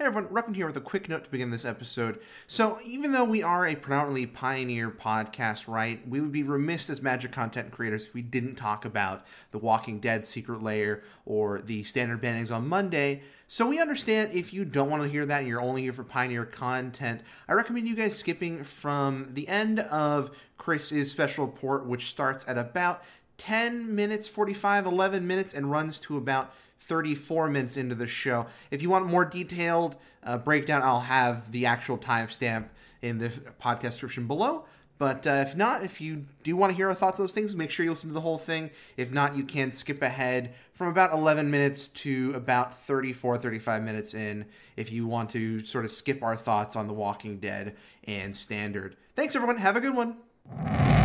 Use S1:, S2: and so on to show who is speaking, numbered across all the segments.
S1: Hey everyone, Ruckman here with a quick note to begin this episode. So, even though we are a predominantly Pioneer podcast, right, we would be remiss as Magic content creators if we didn't talk about The Walking Dead Secret Lair or the standard bannings on Monday. So, we understand if you don't want to hear that and you're only here for Pioneer content, I recommend you guys skipping from the end of Chris's special report, which starts at about 10 minutes, 45, 11 minutes, and runs to about 34 minutes into the show. If you want more detailed uh, breakdown, I'll have the actual timestamp in the podcast description below. But uh, if not, if you do want to hear our thoughts on those things, make sure you listen to the whole thing. If not, you can skip ahead from about 11 minutes to about 34, 35 minutes in if you want to sort of skip our thoughts on The Walking Dead and Standard. Thanks, everyone. Have a good one.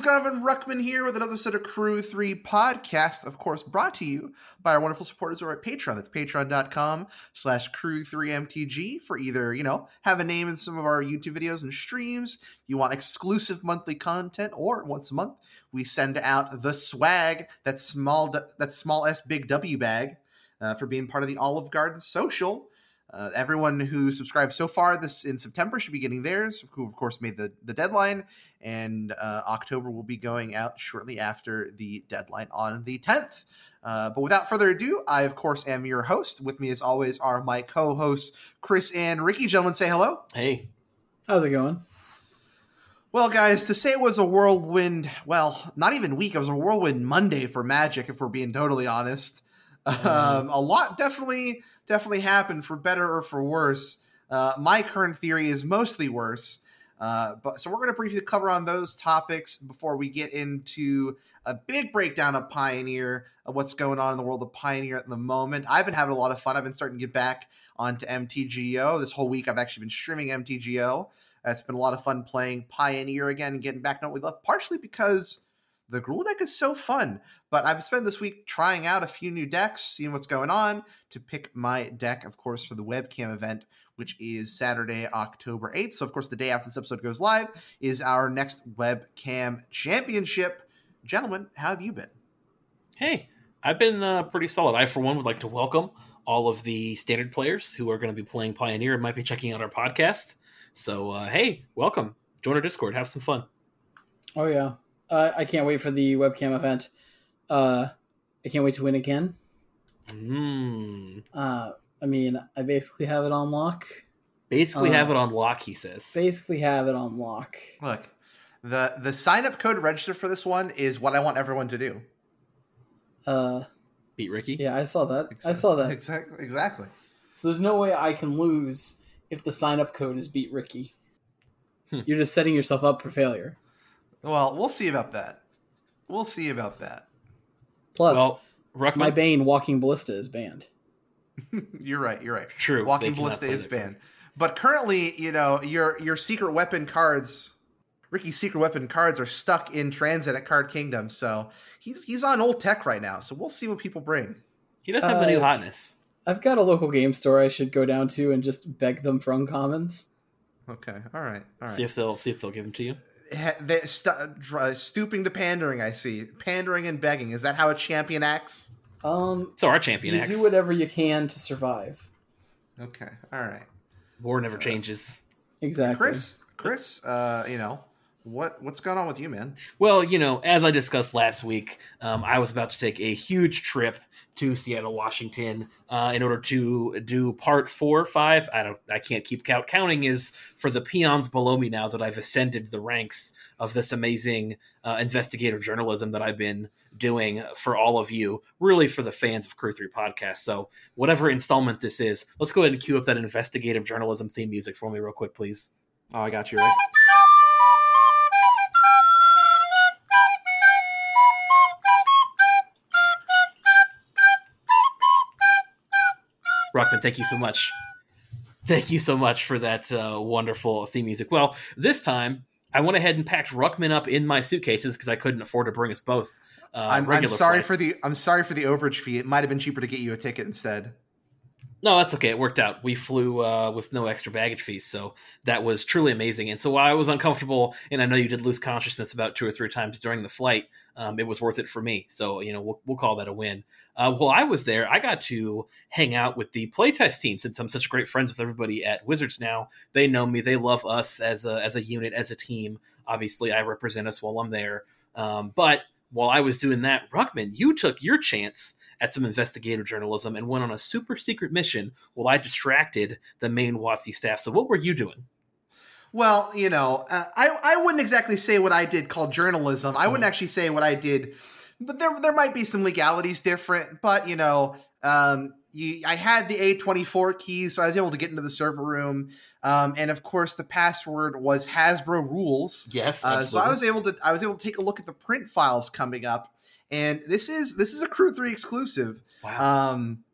S1: Is Garvin Ruckman here with another set of Crew 3 podcast, of course, brought to you by our wonderful supporters over at Patreon. That's patreon.com slash crew3mtg for either, you know, have a name in some of our YouTube videos and streams. You want exclusive monthly content, or once a month, we send out the swag, that small, that small S big W bag, uh, for being part of the Olive Garden social. Uh, everyone who subscribed so far this in September should be getting theirs, who of course made the, the deadline, and uh, October will be going out shortly after the deadline on the 10th. Uh, but without further ado, I of course am your host. With me as always are my co-hosts Chris and Ricky. Gentlemen, say hello.
S2: Hey,
S3: How's it going?
S1: Well, guys, to say it was a whirlwind, well, not even week, it was a whirlwind Monday for Magic, if we're being totally honest. Um, a lot definitely definitely happened for better or for worse. Uh, my current theory is mostly worse. Uh, but so we're going to briefly cover on those topics before we get into a big breakdown of Pioneer, of what's going on in the world of Pioneer at the moment. I've been having a lot of fun. I've been starting to get back onto MTGO. This whole week, I've actually been streaming MTGO. It's been a lot of fun playing Pioneer again and getting back to what we love, partially because the Gruul deck is so fun. But I've spent this week trying out a few new decks, seeing what's going on to pick my deck, of course, for the webcam event, which is Saturday, October 8th. So, of course, the day after this episode goes live is our next webcam championship. Gentlemen, how have you been?
S2: hey, I've been uh, pretty solid. I, for one, would like to welcome all of the standard players who are going to be playing Pioneer and might be checking out our podcast. So, uh, hey, welcome. Join our Discord. Have some fun.
S3: Oh yeah, uh, I can't wait for the webcam event. Uh, I can't wait to win again.
S2: Mm.
S3: Uh, I mean, I basically have it on lock.
S2: Basically,
S3: Uh,
S2: have it on lock, he says.
S3: Basically have it on lock.
S1: Look, the the sign up code register for this one is what I want everyone to do.
S3: Uh,
S2: Beat Ricky.
S3: yeah, I saw that. I saw that.
S1: Exactly. Exactly.
S3: So there's no way I can lose if the sign up code is beat Ricky.
S2: Hmm.
S3: You're just setting yourself up for failure.
S1: Well, we'll see about that. We'll see about that.
S3: Plus,
S2: Well, Ruckman,
S3: my Bane Walking Ballista is banned.
S1: you're right. You're right.
S2: true.
S1: Walking Ballista is banned. But currently, you know, your your secret weapon cards, Ricky's secret weapon cards are stuck in transit at Card Kingdom. So he's he's on old tech right now. So we'll see what people bring.
S2: He doesn't have the new
S3: Uh,
S2: hotness.
S3: I've got a local game store I should go down to and just beg them for uncommons.
S1: Okay. All right. All
S2: See if they'll see if they'll give them to you.
S1: Ha- they, st- dr- stooping to pandering, I see. Pandering and begging. Is that how a champion acts?
S3: Um,
S2: So our champion
S3: you
S2: acts.
S3: do whatever you can to survive.
S1: Okay. All right.
S2: War never changes.
S3: Exactly.
S1: Chris, Chris, uh, you know, what what's going on with you, man?
S2: Well, you know, as I discussed last week, um, I was about to take a huge trip to Seattle, Washington, uh, in order to do part four, five. I don't, I can't keep count. Counting is for the peons below me now that I've ascended the ranks of this amazing uh, investigative journalism that I've been doing for all of you, really for the fans of Crew Three Podcast. So, whatever installment this is, let's go ahead and cue up that investigative journalism theme music for me, real quick, please.
S1: Oh, I got you right.
S2: Ruckman, thank you so much. Thank you so much for that uh, wonderful theme music. Well, this time I went ahead and packed Ruckman up in my suitcases because I couldn't afford to bring us both. Uh,
S1: I'm, I'm sorry
S2: flights.
S1: for the I'm sorry for the overage fee. It might have been cheaper to get you a ticket instead.
S2: No, that's okay. It worked out. We flew uh, with no extra baggage fees, so that was truly amazing. And so while I was uncomfortable, and I know you did lose consciousness about two or three times during the flight, um, it was worth it for me. So you know we'll, we'll call that a win. Uh, while I was there, I got to hang out with the playtest team since I'm such great friends with everybody at Wizards now. They know me. They love us as a as a unit, as a team. Obviously, I represent us while I'm there. Um, but while I was doing that, Ruckman, you took your chance at some investigative journalism and went on a super secret mission while I distracted the main WotC staff. So, what were you doing?
S1: Well, you know, uh, I I wouldn't exactly say what I did called journalism. I wouldn't
S2: Mhm.
S1: actually say what I did, but there there might be some legalities different. But you know, um, you I had the A twenty four keys, so I was able to get into the server room. Um, and of course, the password was Hasbro rules.
S2: Yes,
S1: Uh, so I was able to I was able to take a look at the print files coming up, and this is this is a Crew Three exclusive.
S2: wow.
S1: Um,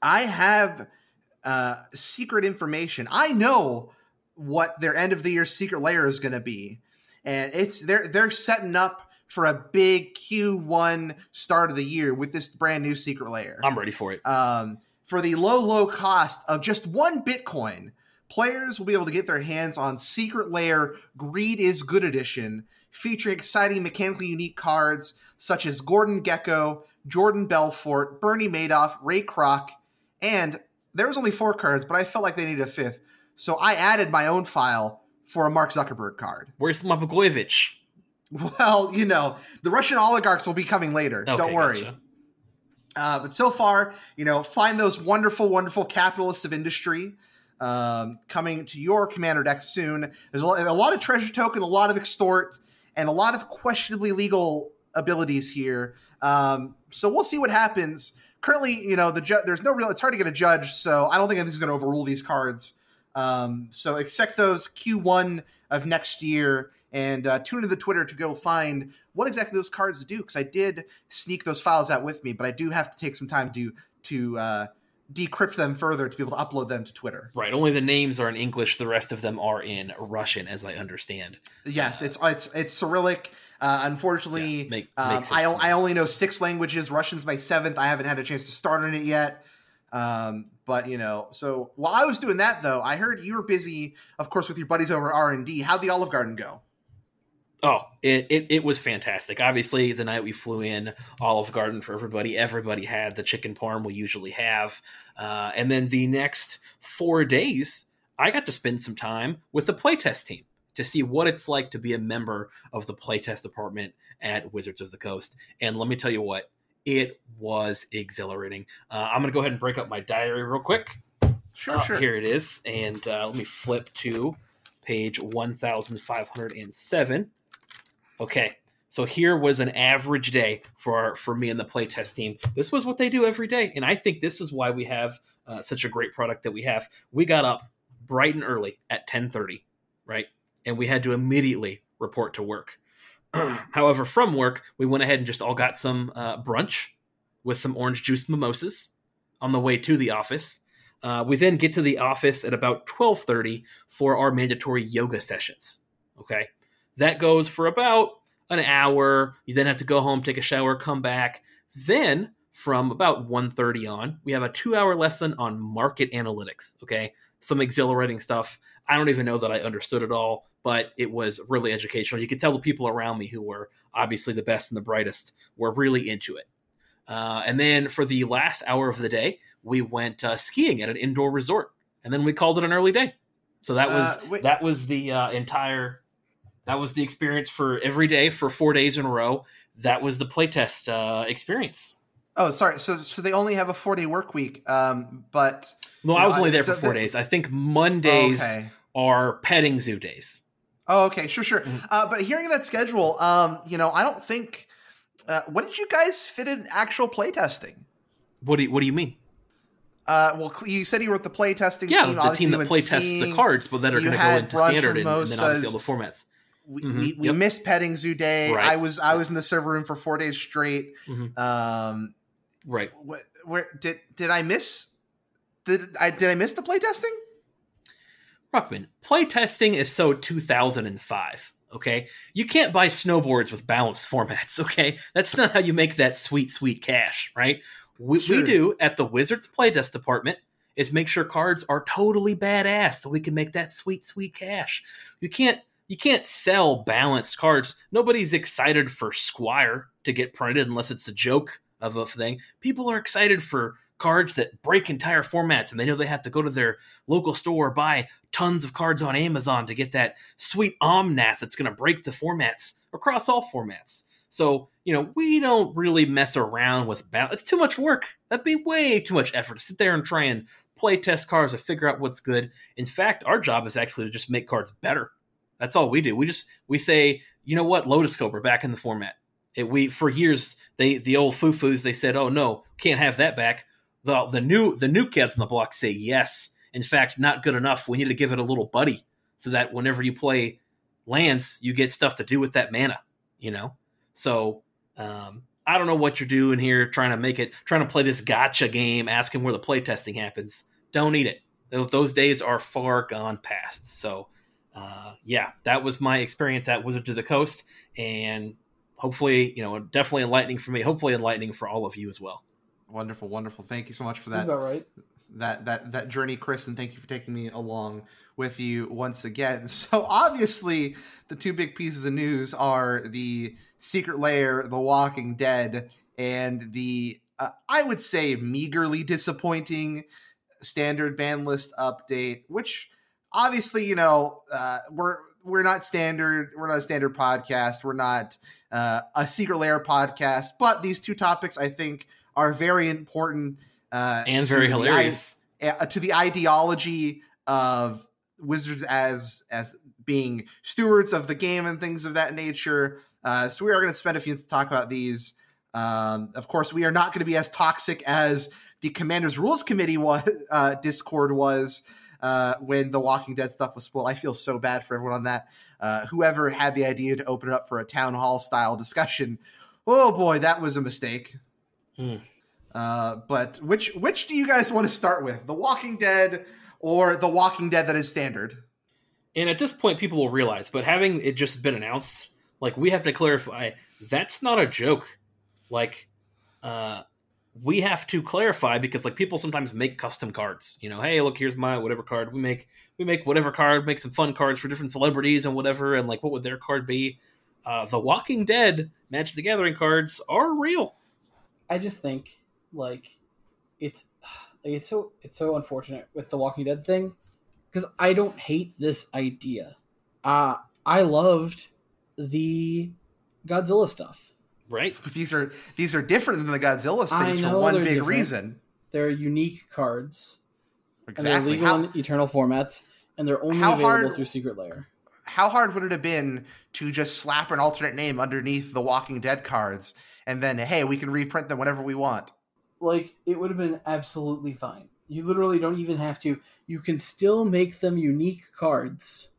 S1: I have uh, secret information. I know what their end of the year secret lair is going to be, and it's they're they're setting up for a big Q1 start of the year with this brand new secret lair.
S2: I'm ready for it.
S1: Um, for the low low cost of just one Bitcoin, players will be able to get their hands on Secret Lair Greed is Good Edition, featuring exciting mechanically unique cards such as Gordon Gekko, Jordan Belfort, Bernie Madoff, Ray Kroc, and there was only four cards, but I felt like they needed a fifth. So I added my own file for a Mark Zuckerberg card.
S2: Where's my
S1: Well, you know, the Russian oligarchs will be coming later.
S2: Okay,
S1: Don't worry.
S2: gotcha.
S1: Uh, but so far, you know, find those wonderful, wonderful capitalists of industry um, coming to your commander deck soon. There's a lot, a lot of treasure token, a lot of extort, and a lot of questionably legal abilities here. Um, so we'll see what happens. Currently, you know, the ju- there's no real. It's hard to get a judge, so I don't think is going to overrule these cards. Um, so expect those Q1 of next year, and uh, tune into the Twitter to go find what exactly those cards do. Because I did sneak those files out with me, but I do have to take some time to to uh, decrypt them further to be able to upload them to Twitter.
S2: Right. Only the names are in English. The rest of them are in Russian, as I understand.
S1: Yes, it's it's it's Cyrillic. Uh, unfortunately,
S2: Yeah, make-
S1: um, I,
S2: to
S1: o-
S2: me.
S1: I only know six languages. Russian's my seventh. I haven't had a chance to start on it yet. Um, but you know, so while I was doing that, though, I heard you were busy, of course, with your buddies over R and D. How'd the Olive Garden go?
S2: Oh, it, it, it was fantastic. Obviously, the night we flew in, Olive Garden for everybody, everybody had the chicken parm we usually have. Uh, and then the next four days, I got to spend some time with the playtest team to see what it's like to be a member of the playtest department at Wizards of the Coast. And let me tell you what, it was exhilarating. Uh, I'm going to go ahead and break up my diary real quick.
S1: Sure,
S2: Uh,
S1: sure.
S2: Here it is. And uh, let me flip to page 1507. Okay. So here was an average day for for me and the playtest team. This was what they do every day, and I think this is why we have uh, such a great product that we have. We got up bright and early at ten thirty, right, and we had to immediately report to work. However, from work, we went ahead and just all got some uh, brunch with some orange juice mimosas on the way to the office. Uh, we then get to the office at about 12:30 for our mandatory yoga sessions. Okay, that goes for about an hour. You then have to go home, take a shower, come back. Then from about 1:30 on, we have a 2-hour lesson on market analytics, okay? Some exhilarating stuff. I don't even know that I understood it all, but it was really educational. You could tell the people around me who were obviously the best and the brightest were really into it. Uh, and then for the last hour of the day, we went uh, skiing at an indoor resort, and then we called it an early day. So that was
S1: Uh,
S2: that was the uh, entire that was the experience for every day for four days in a row. That was the playtest uh, experience.
S1: Oh, sorry. So, so they only have a four day work week. Um, but
S2: No, I was only there for four
S1: the-
S2: days. I think Mondays
S1: okay.
S2: are petting zoo days.
S1: Oh, okay, sure, sure.
S2: Mhm.
S1: Uh, but hearing that schedule, um, you know, I don't think. Uh, what did you guys fit in actual playtesting?
S2: What do you, What do you mean?
S1: Uh, well, you said you were at the playtesting
S2: Yeah,
S1: team.
S2: the team that playtests the cards, but that are going to go into standard and, and then obviously all the formats.
S1: We,
S2: Mhm,
S1: we, we
S2: yep.
S1: missed petting zoo day.
S2: Right.
S1: I was I was in the server room for four days straight.
S2: Mhm.
S1: Um,
S2: Right.
S1: wh- where did did I miss? Did I did I miss the playtesting?
S2: Ruckman, playtesting is so 2005. Okay, you can't buy snowboards with balanced formats. Okay, that's not how you make that sweet, sweet cash, right? What
S1: Sure.
S2: we do at the Wizards Playtest department is make sure cards are totally badass, so we can make that sweet, sweet cash. You can't you can't sell balanced cards. Nobody's excited for Squire to get printed unless it's a joke of a thing. People are excited for cards that break entire formats and they know they have to go to their local store or buy tons of cards on Amazon to get that sweet Omnath that's going to break the formats across all formats. So, you know, we don't really mess around with balance. It's too much work. That'd be way too much effort to sit there and try and play test cards to figure out what's good. In fact, our job is actually to just make cards better. That's all we do. We just we say, you know what, Lotus Cobra back in the format. It, we for years they the old foo-foos they said, oh no, can't have that back. The the new the new kids on the block say yes. In fact, not good enough. We need to give it a little buddy so that whenever you play lands, you get stuff to do with that mana. You know, so um, I don't know what you're doing here, trying to make it, trying to play this gotcha game, asking where the play testing happens. Don't need it. Those, those days are far gone past. So, uh, yeah, that was my experience at Wizard of the Coast, and hopefully, you know, definitely enlightening for me. Hopefully, enlightening for all of you as well.
S1: Wonderful, wonderful. Thank you so much for
S3: Sounds
S1: that
S3: about right.
S1: that that that journey, Chris, and thank you for taking me along with you once again. So obviously, the two big pieces of news are the Secret Lair, The Walking Dead, and the uh, I would say meagerly disappointing standard ban list update. Which obviously, you know, uh, we're we're not standard. We're not a standard podcast. We're not uh, a Secret lair podcast. But these two topics, I think, are very important uh,
S2: And very
S1: the
S2: hilarious.
S1: uh, to the ideology of wizards as as being stewards of the game and things of that nature. Uh, so we are going to spend a few minutes to talk about these. Um, of course, we are not going to be as toxic as the Commanders Rules Committee was, uh, Discord was uh, when the Walking Dead stuff was spoiled. I feel so bad for everyone on that. Uh, whoever had the idea to open it up for a town hall style discussion, oh boy, that was a mistake.
S2: Hmm.
S1: Uh, but which which do you guys want to start with, The Walking Dead or The Walking Dead that is standard?
S2: And at this point, people will realize, but having it just been announced, like we have to clarify that's not a joke. Like, uh, we have to clarify because like people sometimes make custom cards. You know, hey, look, here's my whatever card we make. We make whatever card, make some fun cards for different celebrities and whatever. And like, what would their card be? Uh, the Walking Dead Magic the Gathering cards are real.
S3: I just think like it's like, it's so it's so unfortunate with the Walking Dead thing because I don't hate this idea. Uh I loved the Godzilla stuff.
S2: Right?
S1: But these are these are different than the Godzilla things for one big
S3: different.
S1: reason.
S3: They're unique cards and they're
S1: Exactly.
S3: legal
S1: How,
S3: in eternal formats and they're only available
S1: hard-
S3: through Secret Lair.
S1: how hard would it have been to just slap an alternate name underneath the Walking Dead cards and then hey, we can reprint them whenever we want?
S3: Like it would have been absolutely fine. You literally don't even have to. You can still make them unique cards.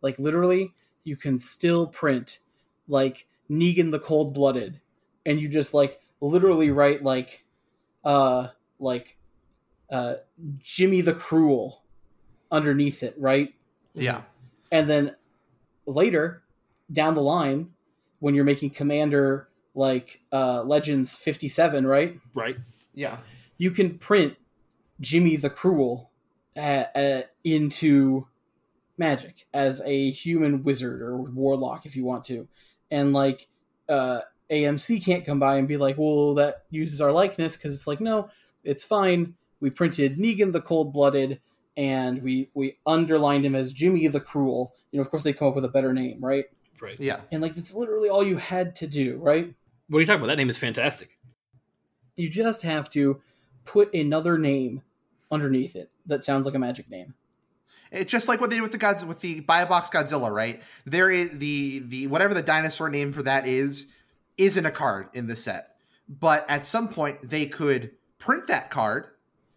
S3: Like literally, you can still print like Negan the Cold Blooded, and you just like literally write like, uh, like, uh, Jimmy the Cruel underneath it, right?
S1: Yeah.
S3: and then later down the line when you're making commander like uh legends 57 right
S2: Right?
S1: Yeah.
S3: you can print jimmy the cruel uh, uh, into magic as a human wizard or warlock if you want to and like uh amc can't come by and be like well that uses our likeness because it's like no it's fine we printed negan the cold-blooded and we we underlined him as jimmy the cruel you know of course they come up with a better name right
S2: Right.
S1: Yeah.
S3: and like that's literally all you had to do right
S2: What are you talking about? That name is fantastic.
S3: you just have to put another name underneath it that sounds like a magic name
S1: It's just like what they did with the gods with the buy a box Godzilla, right? There is the the whatever the dinosaur name for that is isn't a card in the set. But at some point they could print that card.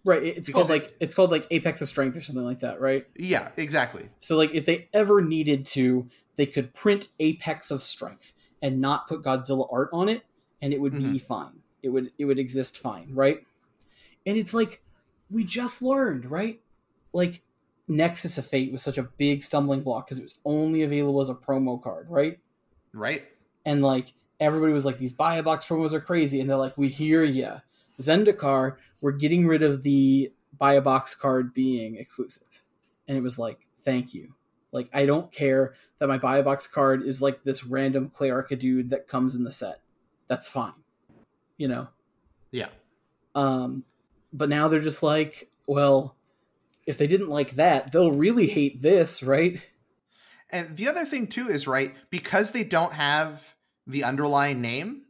S3: right it's called
S1: it-
S3: like it's called like apex of strength or something like that right
S1: Yeah, exactly.
S3: so like if they ever needed to they could print apex of strength and not put godzilla art on it and it would be mm-hmm. fine it would it would exist fine right and it's like we just learned right like Nexus of Fate was such a big stumbling block because it was only available as a promo card, right?
S1: Right.
S3: And like everybody was like, these buy a box promos are crazy, and they're like, we hear ya. Zendikar, we're getting rid of the buy a box card being exclusive, and it was like, thank you. Like I don't care that my buy a box card is like this random Clerica dude that comes in the set. That's fine, you know.
S1: Yeah.
S3: Um, but now they're just like, well, if they didn't like that, they'll really hate this, right?
S1: And the other thing too is right because they don't have the underlying name,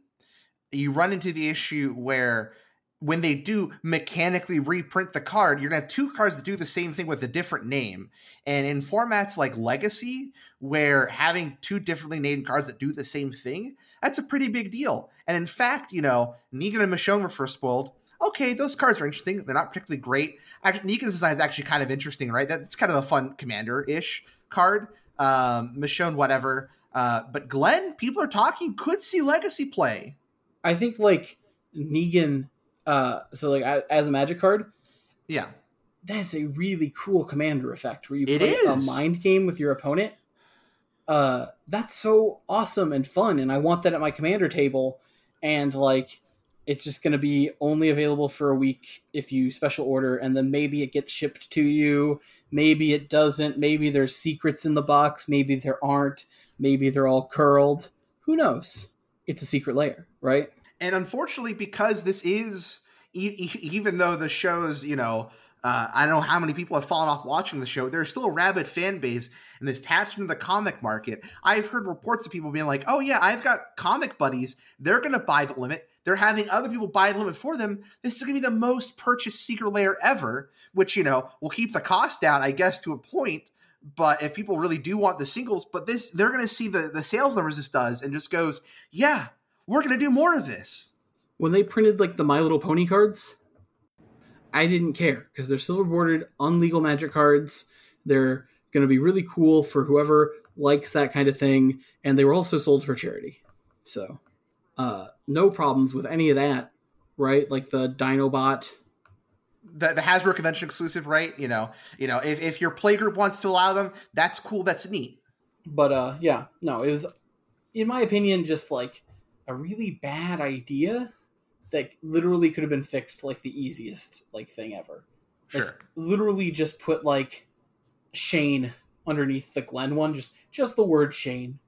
S1: you run into the issue where when they do mechanically reprint the card, you're gonna have two cards that do the same thing with a different name. And in formats like Legacy, where having two differently named cards that do the same thing, that's a pretty big deal. And in fact, you know, Negan and Michonne were first spoiled. Okay, those cards are interesting. They're not particularly great. Actually, Negan's design is actually kind of interesting, right? That's kind of a fun commander-ish card. Um, Michonne, whatever. Uh, but Glenn, people are talking, could see Legacy play.
S3: I think like Negan, uh, so like as a magic card,
S1: Yeah.
S3: that's a really cool commander effect where you
S1: It
S3: play a mind game with your opponent. Uh, that's so awesome and fun, and I want that at my commander table. And like, it's just going to be only available for a week if you special order, and then maybe it gets shipped to you. Maybe it doesn't. Maybe there's secrets in the box. Maybe there aren't. Maybe they're all curled. Who knows? It's a secret lair, right?
S1: and unfortunately because this is even though the show's you know uh, i don't know how many people have fallen off watching the show there's still a rabid fan base and this attachment to the comic market i've heard reports of people being like oh yeah i've got comic buddies they're going to buy the limit they're having other people buy the limit for them this is going to be the most purchased secret lair ever which you know will keep the cost down i guess to a point but if people really do want the singles but this they're going to see the the sales numbers this does and just goes yeah we're going to do more of this
S3: when they printed like the My Little Pony cards, I didn't care because they're silver bordered, unlegal magic cards. They're going to be really cool for whoever likes that kind of thing, and they were also sold for charity. So, uh, no problems with any of that, right? Like the Dinobot.
S1: the, the Hasbro convention exclusive, right? You know, you know, if, if your playgroup wants to allow them, that's cool. That's neat.
S3: But uh, yeah, no, it was, in my opinion, just like a really bad idea that literally could have been fixed like the easiest like thing ever. Like, literally just put like Shane underneath the Glenn one, just just the word Shane,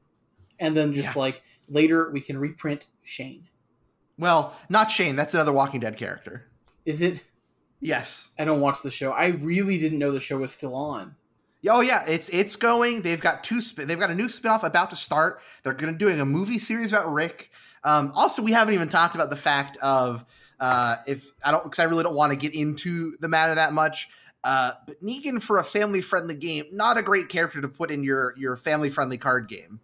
S3: and then just
S1: Yeah.
S3: like later we can reprint Shane.
S1: Well, not Shane. That's another Walking Dead character.
S3: Is it?
S1: Yes.
S3: I don't watch the show. I really didn't know the show was still on.
S1: Oh yeah, it's it's going. They've got two. Spin, they've got a new spinoff about to start. They're going to doing a movie series about Rick. Um, also, we haven't even talked about the fact of uh, if I don't because I really don't want to get into the matter that much. Uh, but Negan for a family friendly game, not a great character to put in your your family friendly card game.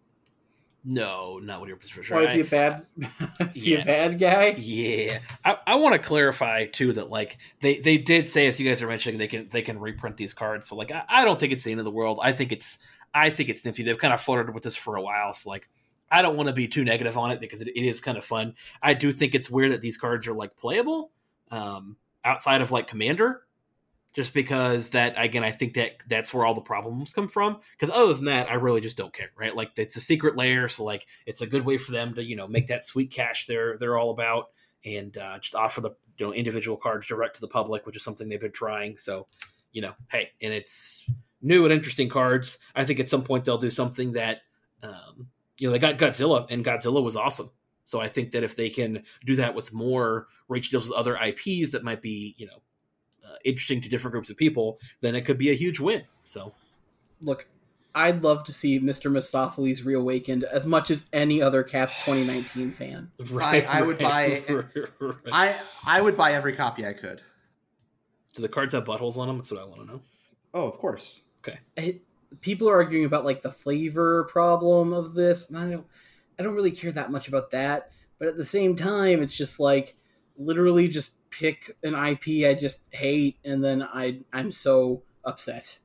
S2: No, not what you're for sure.
S3: Why is he a bad? is he a bad guy?
S2: Yeah, I, I want to clarify too that like they they did say as you guys are mentioning they can they can reprint these cards. So like I, I don't think it's the end of the world. I think it's I think it's nifty. They've kind of flirted with this for a while. So like I don't want to be too negative on it because it, it is kind of fun. I do think it's weird that these cards are like playable um, outside of like Commander. Just because that again, I think that that's where all the problems come from. Because other than that, I really just don't care, right? Like it's a secret lair, so like it's a good way for them to you know make that sweet cash they're they're all about, and uh, just offer the you know individual cards direct to the public, which is something they've been trying. So you know, hey, and it's new and interesting cards. I think at some point they'll do something that um, you know they got Godzilla, and Godzilla was awesome. So I think that if they can do that with more reach deals with other IPs that might be you know uh, interesting to different groups of people, then it could be a huge win. So
S3: Look, I'd love to see Mr. Mistoffelees reawakened as much as any other Cats 2019 fan.
S1: Right, I would buy-
S2: right.
S1: I I would buy every copy I could.
S2: Do the cards have buttholes on them? That's what I want to know.
S1: Oh, of course.
S3: it, people are arguing about like the flavor problem of this and i don't i don't really care that much about that but at the same time it's just like literally just pick an ip i just hate and then i i'm so upset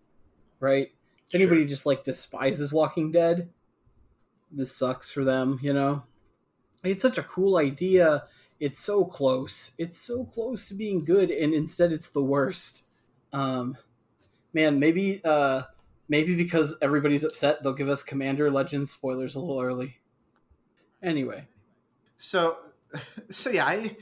S3: right? If anybody just like despises walking dead this sucks for them you know? It's such a cool idea. It's so close. It's so close to being good and instead it's the worst. Um Man, maybe uh maybe because everybody's upset, they'll give us Commander Legends spoilers a little early. Anyway,
S1: So, so yeah, I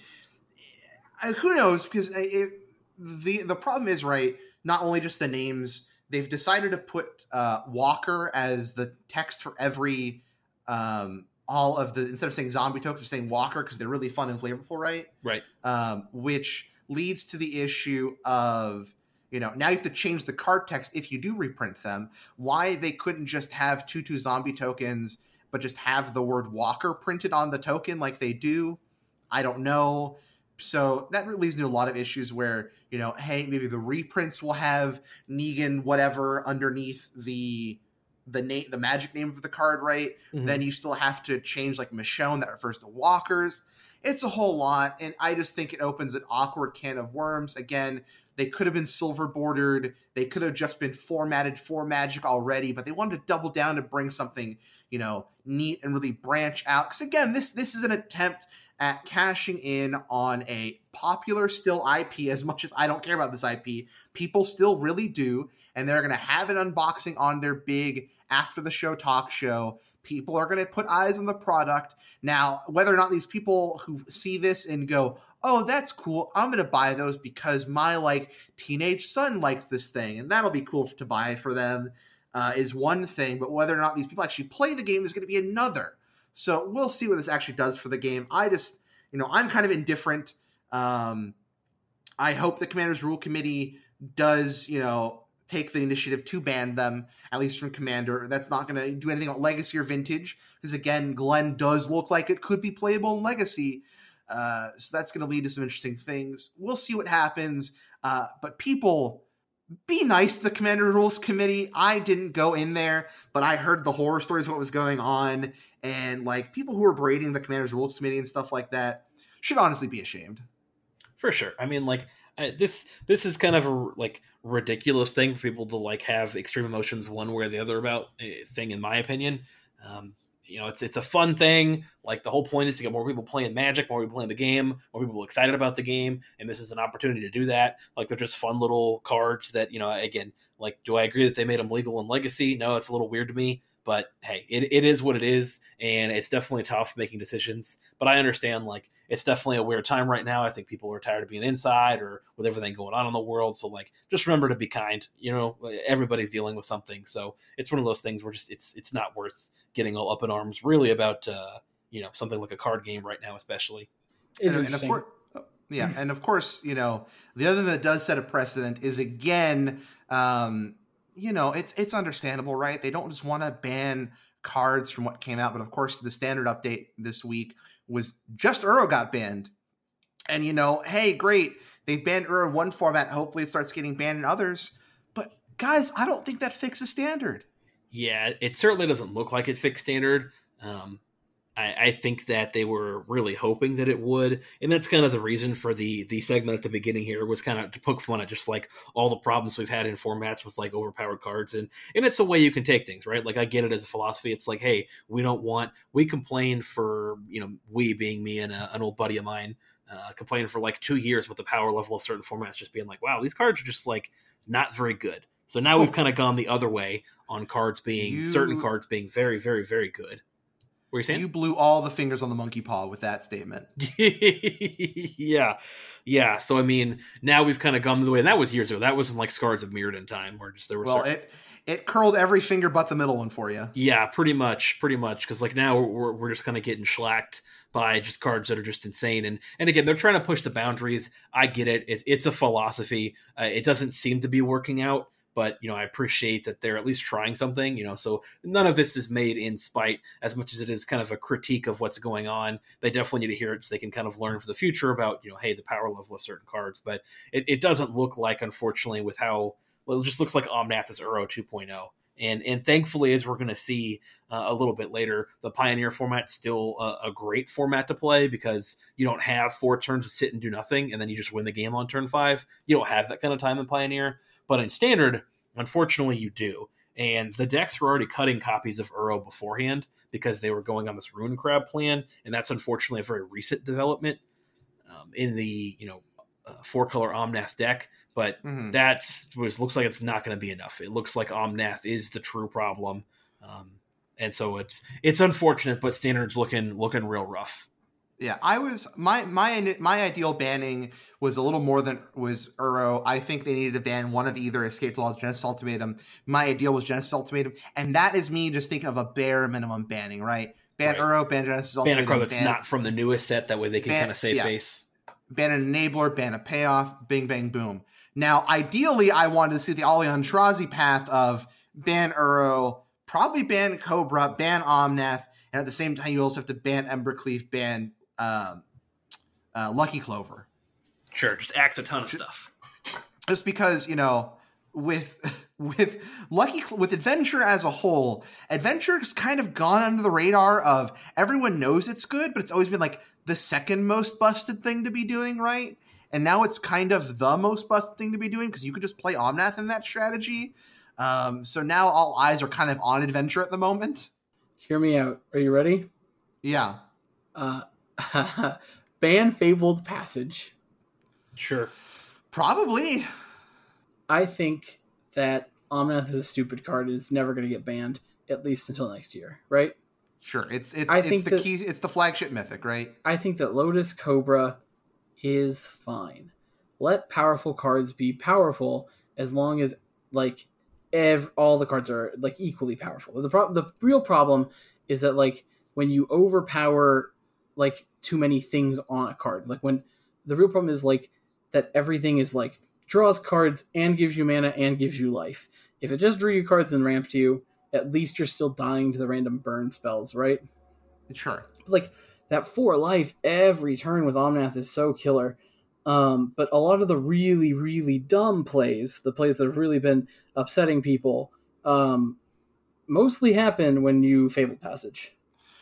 S1: who knows because it, the the problem is right. Not only just the names, they've decided to put uh, Walker as the text for every um, all of the instead of saying zombie tokens, they're saying Walker because they're really fun and flavorful, right?
S2: Right.
S1: Um, which leads to the issue of you know now you have to change the card text if you do reprint them. Why they couldn't just have two two zombie tokens, but just have the word Walker printed on the token like they do? I don't know. So that leads to a lot of issues where you know, hey, maybe the reprints will have Negan whatever underneath the the name, the magic name of the card, right?
S2: Mhm.
S1: Then you still have to change like Michonne that refers to walkers. It's a whole lot, and I just think it opens an awkward can of worms. Again, they could have been silver bordered. They could have just been formatted for Magic already, but they wanted to double down to bring something, you know, neat and really branch out. Because again, this this is an attempt at cashing in on a popular still IP. As much as I don't care about this IP, people still really do, and they're going to have an unboxing on their big after the show talk show. People are going to put eyes on the product. Now, whether or not these people who see this and go, oh, that's cool, I'm going to buy those because my like teenage son likes this thing and that'll be cool to buy for them uh, is one thing. But whether or not these people actually play the game is going to be another. So we'll see what this actually does for the game. I just, you know, I'm kind of indifferent. Um, I hope the Commanders Rule Committee does, you know, take the initiative to ban them, at least from Commander. That's not going to do anything about Legacy or Vintage, because again, Glenn does look like it could be playable in Legacy. Uh, so that's going to lead to some interesting things. We'll see what happens. Uh, but people, be nice to the Commander Rules Committee. I didn't go in there, but I heard the horror stories of what was going on, and like people who were braiding the Commanders Rules Committee and stuff like that should honestly be ashamed.
S2: for sure. I mean, like I, this this is kind of a like ridiculous thing for people to like have extreme emotions one way or the other about a thing, in my opinion. Um, you know, it's it's a fun thing. Like the whole point is to get more people playing Magic, more people playing the game, more people excited about the game, and this is an opportunity to do that. Like they're just fun little cards that you know. Again, like do I agree that they made them legal in Legacy? No, it's a little weird to me. But hey, it, it is what it is, and it's definitely tough making decisions. But I understand, like, it's definitely a weird time right now. I think people are tired of being inside or with everything going on in the world. So, like, just remember to be kind. You know, everybody's dealing with something. So it's one of those things where just it's it's not worth getting all up in arms really about uh, you know something like a card game right now, especially.
S3: It's
S1: and, and of course, yeah, and of course, you know, the other thing that does set a precedent is again, um, you know, it's it's understandable, right? They don't just want to ban cards from what came out, but of course, the standard update this week was just Uro got banned, and you know, hey, great, they've banned Uro in one format. Hopefully, it starts getting banned in others. But guys, I don't think that fixes standard.
S2: Yeah, it certainly doesn't look like it fixed standard. Um, I, I think that they were really hoping that it would, and that's kind of the reason for the the segment at the beginning here was kind of to poke fun at just like all the problems we've had in formats with like overpowered cards, and and it's a way you can take things, right? Like I get it as a philosophy. It's like, hey, we don't want we complained for you know we being me and a, an old buddy of mine uh, complained for like two years with the power level of certain formats just being like, wow, these cards are just like not very good. So now we've kind of gone the other way on cards being
S1: You-
S2: certain cards being very, very, very good. What are you saying?
S1: You blew all the fingers on the monkey paw with that statement.
S2: yeah, yeah. So I mean, now we've kind of gone the way, and that was years ago. That wasn't like Scars of Mirrodin time, where just there was
S1: Well,
S2: certain-
S1: it it curled every finger but the middle one for you.
S2: yeah, pretty much, pretty much. Because like now we're we're just kind of getting schlacked by just cards that are just insane, and and again they're trying to push the boundaries. I get it. it it's a philosophy. Uh, it doesn't seem to be working out. But you know, I appreciate that they're at least trying something. You know, so none of this is made in spite, as much as it is kind of a critique of what's going on. They definitely need to hear it so they can kind of learn for the future about you know, hey, the power level of certain cards. But it, it doesn't look like, unfortunately, with how well, it just looks like Omnath is Uro 2.0. And and thankfully, as we're going to see uh, a little bit later, the Pioneer format's still a, a great format to play because you don't have four turns to sit and do nothing, and then you just win the game on turn five. You don't have that kind of time in Pioneer, but in Standard, unfortunately, you do. And the decks were already cutting copies of Uro beforehand because they were going on this Ruin Crab plan, and that's unfortunately a very recent development. Um, in the you know four color Omnath deck, but
S1: Mhm.
S2: that's was looks like it's not going to be enough. It looks like Omnath is the true problem, um, and so it's it's unfortunate, but standards looking looking real rough.
S1: Yeah, I was my my my ideal banning was a little more than was Uro. I think they needed to ban one of either Escape the Laws, Genesis Ultimatum. My ideal was Genesis Ultimatum, and that is me just thinking of a bare minimum banning, right? Ban
S2: Right.
S1: Uro, ban Genesis Ultimatum, Ban
S2: a card that's
S1: ban,
S2: not from the newest set. That way they can kind of save
S1: yeah.
S2: face.
S1: ban an enabler, ban a payoff, bing bang boom. Now, ideally, I wanted to see the Ali Aintrazi path of ban Uro, probably ban Cobra, ban Omnath, and at the same time, you also have to ban Embercleave, ban um, uh, Lucky Clover.
S2: Sure, just acts a ton of stuff.
S1: just because you know with with lucky with adventure as a whole adventure's kind of gone under the radar of everyone knows it's good but it's always been like the second most busted thing to be doing right and now it's kind of the most busted thing to be doing because you could just play omnath in that strategy um, so now all eyes are kind of on adventure at the moment
S3: Hear me out. Are you ready?
S1: yeah
S3: Uh, ban Fabled Passage.
S2: Sure.
S1: probably
S3: I think that Omnath is a stupid card and it's never going to get banned, at least until next year, right?
S1: sure it's it's,
S3: I
S1: it's
S3: think
S1: the
S3: that-
S1: key it's the flagship mythic right
S3: I think that Lotus Cobra is fine. Let powerful cards be powerful as long as like ev- all the cards are like equally powerful. The pro- the real problem is that like when you overpower like too many things on a card, like when the real problem is like that everything is like draws cards and gives you mana and gives you life. If it just drew you cards and ramped you, at least you're still dying to the random burn spells, right?
S1: sure
S3: like that four life every turn with Omnath is so killer. Um, but a lot of the really, really dumb plays, the plays that have really been upsetting people, um, mostly happen when you Fable Passage.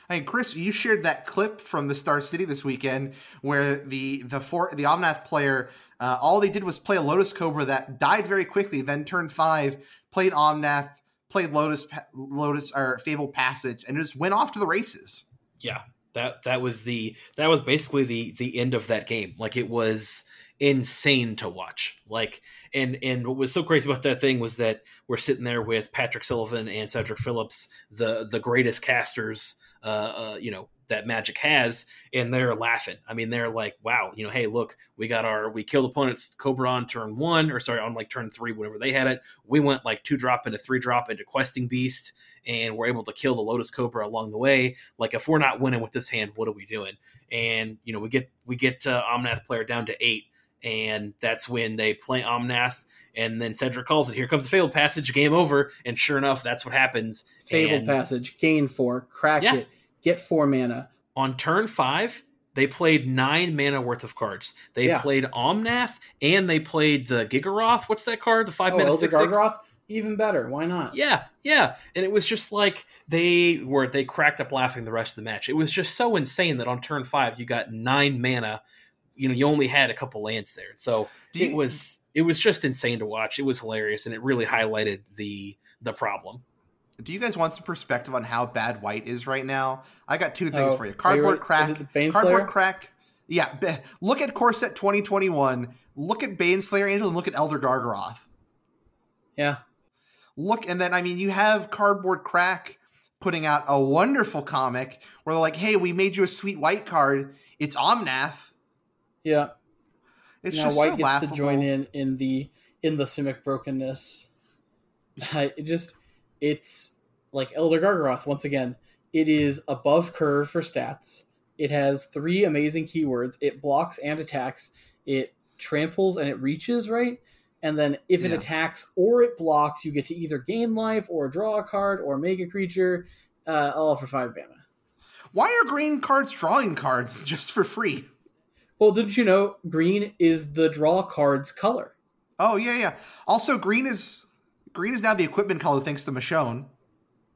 S1: Hey Chris, you shared that clip from the Star City this weekend where the the four the Omnath player uh, all they did was play a Lotus Cobra that died very quickly. Then turned five, played Omnath, played Lotus Lotus or Fable Passage, and just went off to the races.
S2: Yeah, that that was the that was basically the the end of that game. Like it was insane to watch. Like and and what was so crazy about that thing was that we're sitting there with Patrick Sullivan and Cedric Phillips, the the greatest casters, uh, uh you know that Magic has, and they're laughing. I mean, they're like, "Wow, you know, hey, look, we got our we killed opponents Cobra on turn one, or sorry, on like turn three, whenever they had it. We went like two drop into three drop into Questing Beast, and we're able to kill the Lotus Cobra along the way. Like, if we're not winning with this hand, what are we doing? And you know, we get we get uh, Omnath player down to eight, and that's when they play Omnath, and then Cedric calls it. Here comes the failed passage, game over, and sure enough, that's what happens.
S3: Fabled
S2: And-
S3: Passage, gain four, crack
S2: Yeah.
S3: it, get four mana.
S2: on turn five, they played nine mana worth of cards. They
S3: Yeah.
S2: played Omnath and they played the Gigaroth. What's that card? The five
S3: Oh,
S2: mana
S3: oh,
S2: six six.
S3: Gargroth? Even better. Why not?
S2: Yeah, yeah, and it was just like they were. They cracked up laughing the rest of the match. It was just so insane that on turn five you got nine mana. You know, you only had a couple lands there, so it was it was just insane to watch. It was hilarious, and it really highlighted the the problem.
S1: Do you guys want some perspective on how bad White is right now? I got two things
S3: Oh,
S1: for you: cardboard
S3: ready?
S1: crack,
S3: Is it the Baneslayer?
S1: cardboard crack. Yeah, be- look at Core Set 2021. Look at Baneslayer Angel, and look at Elder Gargaroth.
S3: Yeah.
S1: look and then i mean you have cardboard crack putting out a wonderful comic where they're like hey we made you a sweet white card it's omnath
S3: Yeah.
S1: it's
S3: now
S1: just
S3: White
S1: so
S3: gets
S1: laughable.
S3: to join in in the in the Simic brokenness. I, it just it's like Elder Gargaroth once again. It is above curve for stats. It has three amazing keywords. It blocks and attacks. It tramples and it reaches right. And then if it
S1: Yeah.
S3: attacks or it blocks, you get to either gain life or draw a card or make a creature. Uh, all for five mana.
S1: why are green cards drawing cards just for free
S3: Well, didn't you know green is the draw card's color?
S1: oh yeah yeah also green is green is now the equipment color thanks to michonne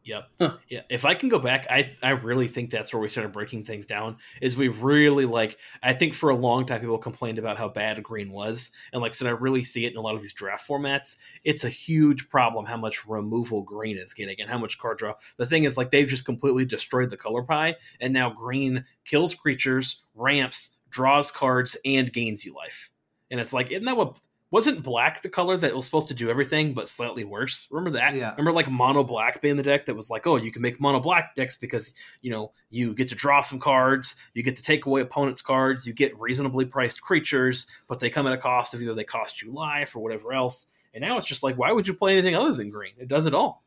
S2: Yep.
S3: Huh.
S2: Yeah. If I can go back, I I really think that's where we started breaking things down. Is we really like I think for a long time people complained about how bad green was, and like so I really see it in a lot of these draft formats. It's a huge problem how much removal green is getting and how much card draw. The thing is like they've just completely destroyed the color pie, and now green kills creatures, ramps, draws cards, and gains you life. and it's like, isn't that what wasn't black the color that was supposed to do everything but slightly worse? Remember that?
S1: Yeah.
S2: Remember like mono black being the deck that was like, oh, you can make mono black decks because you know you get to draw some cards, you get to take away opponents' cards, you get reasonably priced creatures, but they come at a cost of either they cost you life or whatever else. And now it's just like, why would you play anything other than green? It does it all.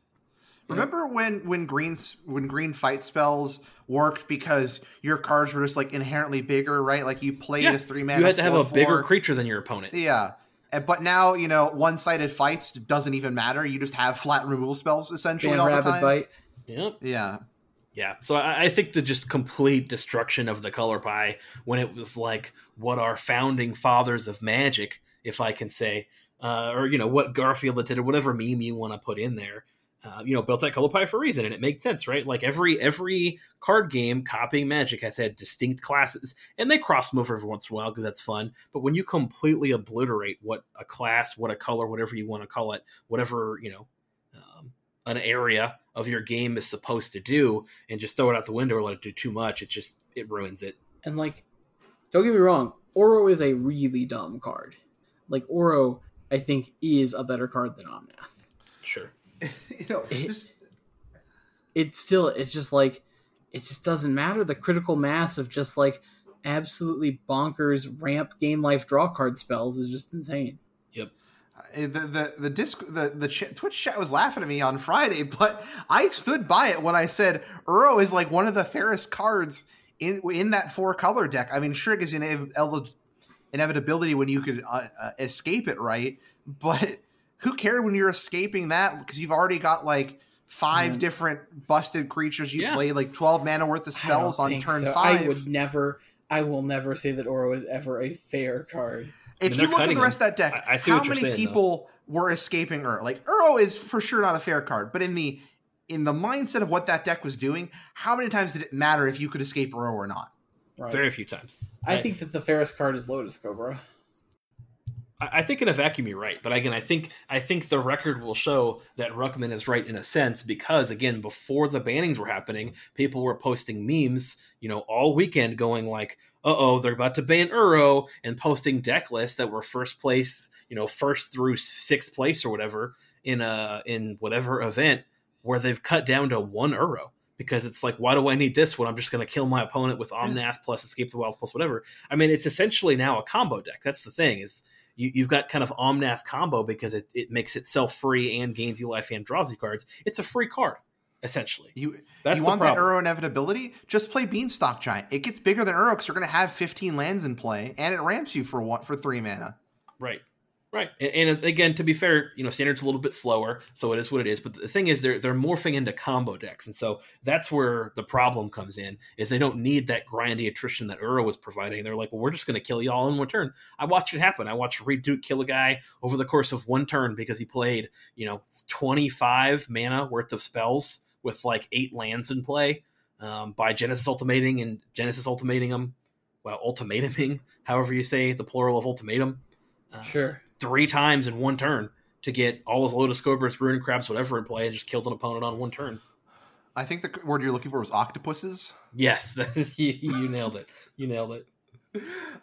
S1: Remember when when green when green fight spells worked because your cards were just like inherently bigger, right? Like you played
S2: Yeah.
S1: a three mana.
S2: You had to have a
S1: 4/4.
S2: bigger creature than your opponent.
S1: Yeah. And- But now, you know, one sided fights doesn't even matter. You just have flat removal spells essentially
S3: Ban
S1: all the time.
S3: Bite.
S2: Yep.
S1: Yeah.
S2: Yeah, so I, I think the just complete destruction of the color pie when it was like what our founding fathers of magic, if I can say, uh, or you know what Garfield did, or whatever meme you want to put in there, uh, you know, built that color pie for a reason, and it made sense, right? Like every every card game copying Magic has had distinct classes, and they cross them over every once in a while because that's fun. But when you completely obliterate what a class, what a color, whatever you want to call it, whatever you know, um, an area of your game is supposed to do and just throw it out the window or let it do too much it just it ruins it
S3: And like, don't get me wrong, Uro is a really dumb card. Like Uro, I think is a better card than Omnath.
S2: sure
S1: you know,
S3: It-
S1: just
S3: It's still, it's just like, it just doesn't matter. The critical mass of just like absolutely bonkers ramp gain life draw card spells is just insane.
S1: uh, the the the disc the the ch- Twitch chat was laughing at me on Friday, but I stood by it when I said Uro is like one of the fairest cards in in that four color deck. I mean, sure, it gives you an ev- elig- inevitability when you could uh, uh, escape it, right? But who cared when you're escaping that because you've already got like five
S3: Mm.
S1: different busted creatures. You
S2: Yeah.
S1: play like twelve mana worth of spells on turn
S3: so.
S1: five.
S3: I would never, I will never say that Uro is ever a fair card.
S1: If
S2: mean,
S1: you look at the rest of that deck,
S2: I- I see
S1: how many
S2: saying, though.
S1: people were escaping Ur? Like Uro is for sure not a fair card, but in the in the mindset of what that deck was doing, how many times did it matter if you could escape Uro or not?
S3: Right.
S2: very few times
S3: I think that the fairest card is Lotus Cobra.
S2: I think in a vacuum you're right, but again, I think I think the record will show that Ruckman is right in a sense because again, before the bannings were happening, people were posting memes, you know, all weekend going like, "Uh oh, they're about to ban Uro," and posting deck lists that were first place, you know, first through sixth place or whatever in a in whatever event where they've cut down to one Uro because it's like, why do I need this when I'm just going to kill my opponent with Omnath plus Escape the Wilds plus whatever? I mean, it's essentially now a combo deck. That's the thing is you, you've got kind of Omnath combo because it, it makes itself free and gains you life and draws you cards. It's a free card, essentially.
S1: You
S2: That's
S1: you
S2: the
S1: want that
S2: problem.
S1: Uro inevitability? Just play Beanstalk Giant. It gets bigger than Uro because you're going to have 15 lands in play, and it ramps you for one for three mana.
S2: Right. Right. And, and again, to be fair, you know, standard's a little bit slower, so it is what it is. But the thing is, they're they're morphing into combo decks, and so that's where the problem comes in. Is they don't need that grindy attrition that Uro was providing. They're like, well, we're just going to kill y'all in one turn. I watched it happen. I watched Reid Duke kill a guy over the course of one turn because he played, you know, twenty five mana worth of spells with like eight lands in play um, by Genesis ultimating and Genesis ultimating them. Well, ultimatuming, however you say the plural of ultimatum. Uh,
S3: Sure.
S2: Three times in one turn to get all his Lotus Cobras, Ruin Crabs, whatever in play, and just killed an opponent on one turn.
S1: I think the word you're looking for was octopuses.
S2: Yes, that is, you, you nailed it. You nailed it.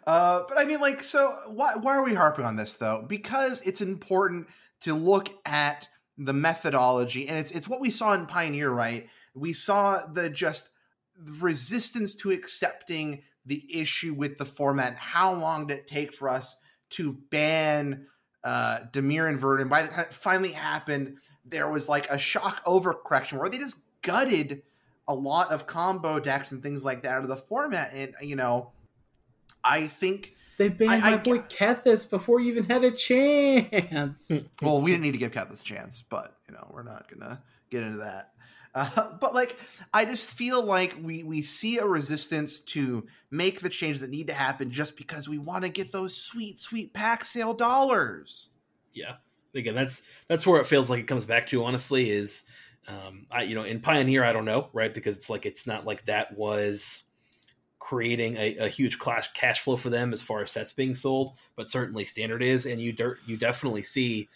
S1: Uh, but I mean, like, so why why are we harping on this though? Because it's important to look at the methodology, and it's it's what we saw in Pioneer, right? We saw the just resistance to accepting the issue with the format. How long did it take for us to ban uh, Dimir Inverter? By the time it finally happened, there was like a shock overcorrection where they just gutted a lot of combo decks and things like that out of the format, and you know. I think.
S3: They banned
S1: I- I
S3: my boy Kethis before you even had a chance.
S1: Well, we didn't need to give Kethis a chance, but you know we're not gonna get into that. Uh, but like, I just feel like we we see a resistance to make the changes that need to happen just because we want to get those sweet sweet pack sale dollars.
S2: Yeah. Again, that's that's where it feels like it comes back to. Honestly, is um, I you know in Pioneer I don't know right because it's like it's not like that was creating a, a huge clash cash flow for them as far as sets being sold, but certainly standard is, and you dirt you definitely see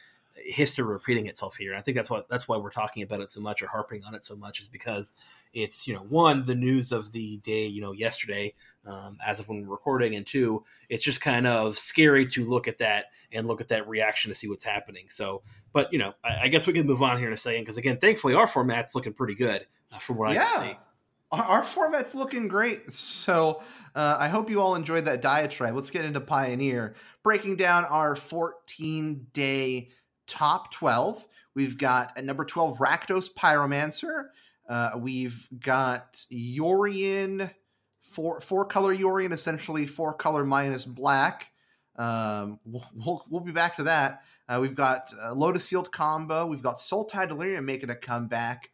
S2: history repeating itself here. And I think that's what that's why we're talking about it so much or harping on it so much is because it's you know one the news of the day you know yesterday um, as of when we're recording, and two it's just kind of scary to look at that and look at that reaction to see what's happening. So, but you know, I, I guess we can move on here in a second because again, thankfully our format's looking pretty good uh, from what
S1: yeah.
S2: I can see.
S1: Our, format's looking great. So uh, I hope you all enjoyed that diatribe. Let's get into Pioneer. Breaking down our 14 day top 12. We've got at number 12, Rakdos Pyromancer. Uh, we've got Yorion, four, four color Yorion, essentially four color minus black. Um, we'll, we'll, be back to that. Uh, we've got uh, Lotus Field combo. We've got Sultai Delirium making a comeback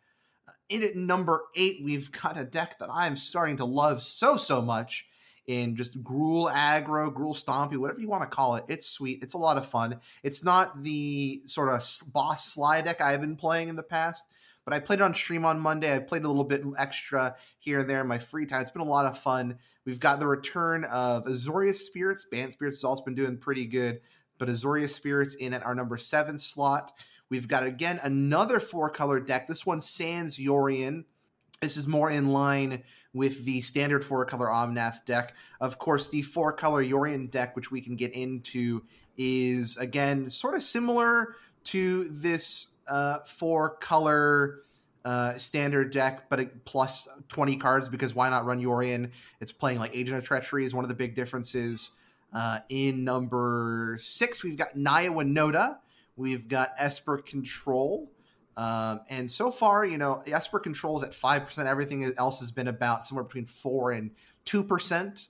S1: in at number eight, we've got a deck that I'm starting to love so, so much in just Gruul aggro, Gruul stompy, whatever you want to call it. It's sweet. It's a lot of fun. It's not the sort of boss slide deck I've been playing in the past, but I played it on stream on Monday. I played a little bit extra here and there in my free time. It's been a lot of fun. We've got the return of Azorius Spirits. Bant Spirits has also been doing pretty good, but Azorius Spirits in at our number seven slot. We've got again another four color deck. This one Sans Yorion. This is more in line with the standard four color Omnath deck. Of course, the four color Yorion deck, which we can get into, is again sort of similar to this uh, four color uh, standard deck, but plus 20 cards because why not run Yorion? It's playing like Agent of Treachery is one of the big differences. Uh, in number six, we've got Naya Winota. We've got Esper Control. Um, and so far, you know, Esper controls at 5%. Everything else has been about somewhere between 4 and 2%.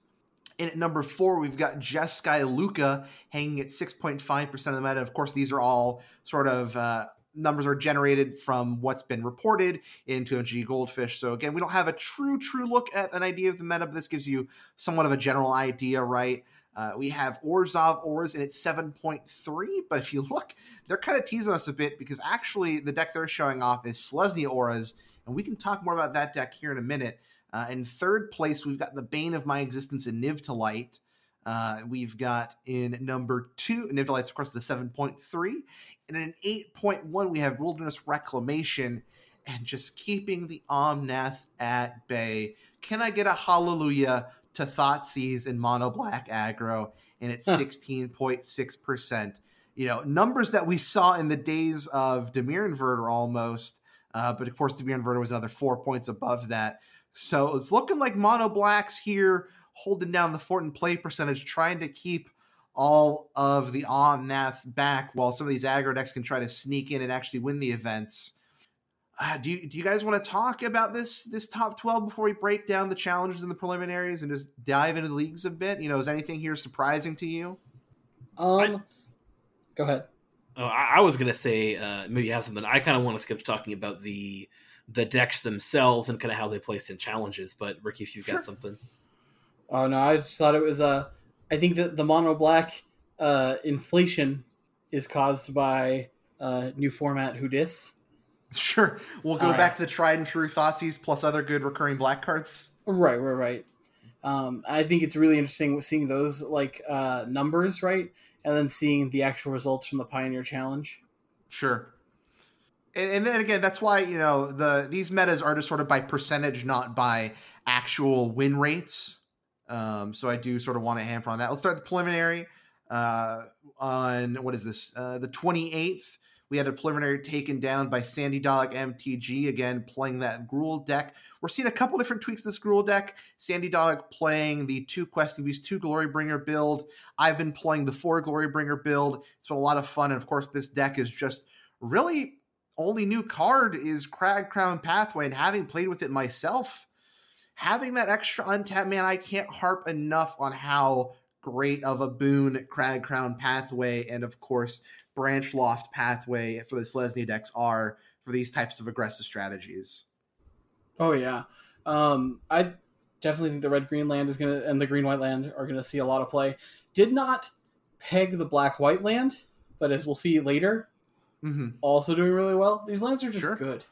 S1: And at number four, we've got Jeskai Lukka hanging at 6.5% of the meta. Of course, these are all sort of uh, numbers are generated from what's been reported into MG Goldfish. So again, we don't have a true, true look at an idea of the meta, but this gives you somewhat of a general idea, right? Uh, we have Orzhov Auras, and it's 7.3. But if you look, they're kind of teasing us a bit because actually the deck they're showing off is Selesnya Auras, and we can talk more about that deck here in a minute. Uh, in third place, we've got the Bane of My Existence in Niv to Light. Uh, we've got in number two, Niv to Light's, of course, at a 7.3. And in 8.1, we have Wilderness Reclamation and just keeping the Omnaths at bay. Can I get a hallelujah to Thoughtseize in mono black aggro, and it's 16.6%. You know, numbers that we saw in the days of Dimir Inverter almost, uh, but of course, Dimir Inverter was another four points above that. So it's looking like mono blacks here holding down the fort and play percentage, trying to keep all of the Omnaths back while some of these aggro decks can try to sneak in and actually win the events. Uh, do you do you guys want to talk about this this top twelve before we break down the challenges and the preliminaries and just dive into the leagues a bit? You know, is anything here surprising to you?
S3: Um, I, go ahead.
S2: Oh, I, I was gonna say uh, maybe you have something. I kind of want to skip talking about the the decks themselves and kind of how they placed in challenges. But Ricky, if you've sure. got something.
S3: Oh no, I just thought it was. Uh, I think that the mono black uh, inflation is caused by uh, new format Who Dis
S1: Sure. We'll go back to the tried and true Thoughtseize plus other good recurring black cards.
S3: Right, right, right. Um, I think it's really interesting seeing those like uh, numbers, right, and then seeing the actual results from the Pioneer Challenge.
S1: Sure. And, and then again, that's why you know the these metas are just sort of by percentage, not by actual win rates. Um, so I do sort of want to hamper on that. Let's start the preliminary uh, on what is this? Uh, the twenty eighth. We had a preliminary taken down by Sandy Dog MTG, again, playing that Gruul deck. We're seeing a couple different tweaks this Gruul deck. Sandy Dog playing the two Questing Beast, two Glorybringer build. I've been playing the four Glorybringer build. It's been a lot of fun. And of course, this deck is just really only new card is Cragcrown Pathway. And having played with it myself, having that extra untapped man, I can't harp enough on how great of a boon Cragcrown Pathway and, of course, Branchloft Pathway for the Selesnya decks are for these types of aggressive strategies.
S3: Oh yeah, um, I definitely think the red green land is gonna and the green white land are gonna see a lot of play. Did not peg the black white land, but as we'll see later, mm-hmm. also doing really well. These lands are just sure. good.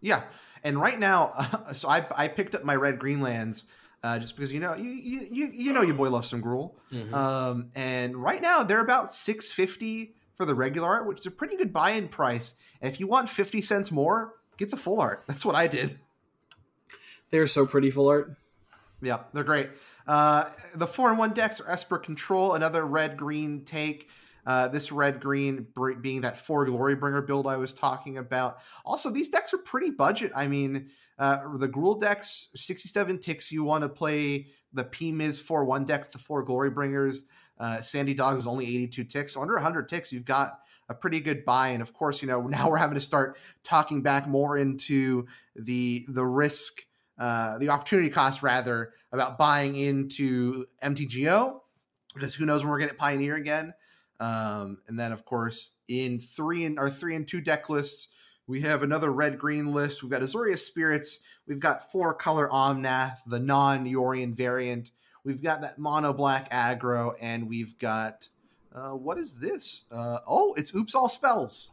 S1: Yeah, and right now, uh, so I I picked up my red green lands. Uh, just because you know you, you you know your boy loves some Gruul. mm-hmm. um, and right now they're about six fifty for the regular art, which is a pretty good buy-in price. And if you want 50 cents more, get the full art. That's what I did.
S3: They're so pretty full art.
S1: Yeah, they're great. Uh, the four and one decks are Esper Control, another red green take. Uh, this red green being that four Glorybringer build I was talking about. Also, these decks are pretty budget. I mean, uh, the Gruul decks, 67 ticks. You want to play the PMIS 4 1 deck, the four Glorybringers. Uh, Sandy Dogs is only 82 ticks. So under 100 ticks, you've got a pretty good buy. And of course, you know, now we're having to start talking back more into the the risk uh, the opportunity cost rather about buying into MTGO because who knows when we're going to Pioneer again. Um, and then of course in three and our three and two deck lists, we have another red green list. We've got Azorius Spirits. We've got four color Omnath, the non Yorion variant. We've got that mono black aggro, and we've got uh, what is this? Uh, oh, it's Oops All Spells.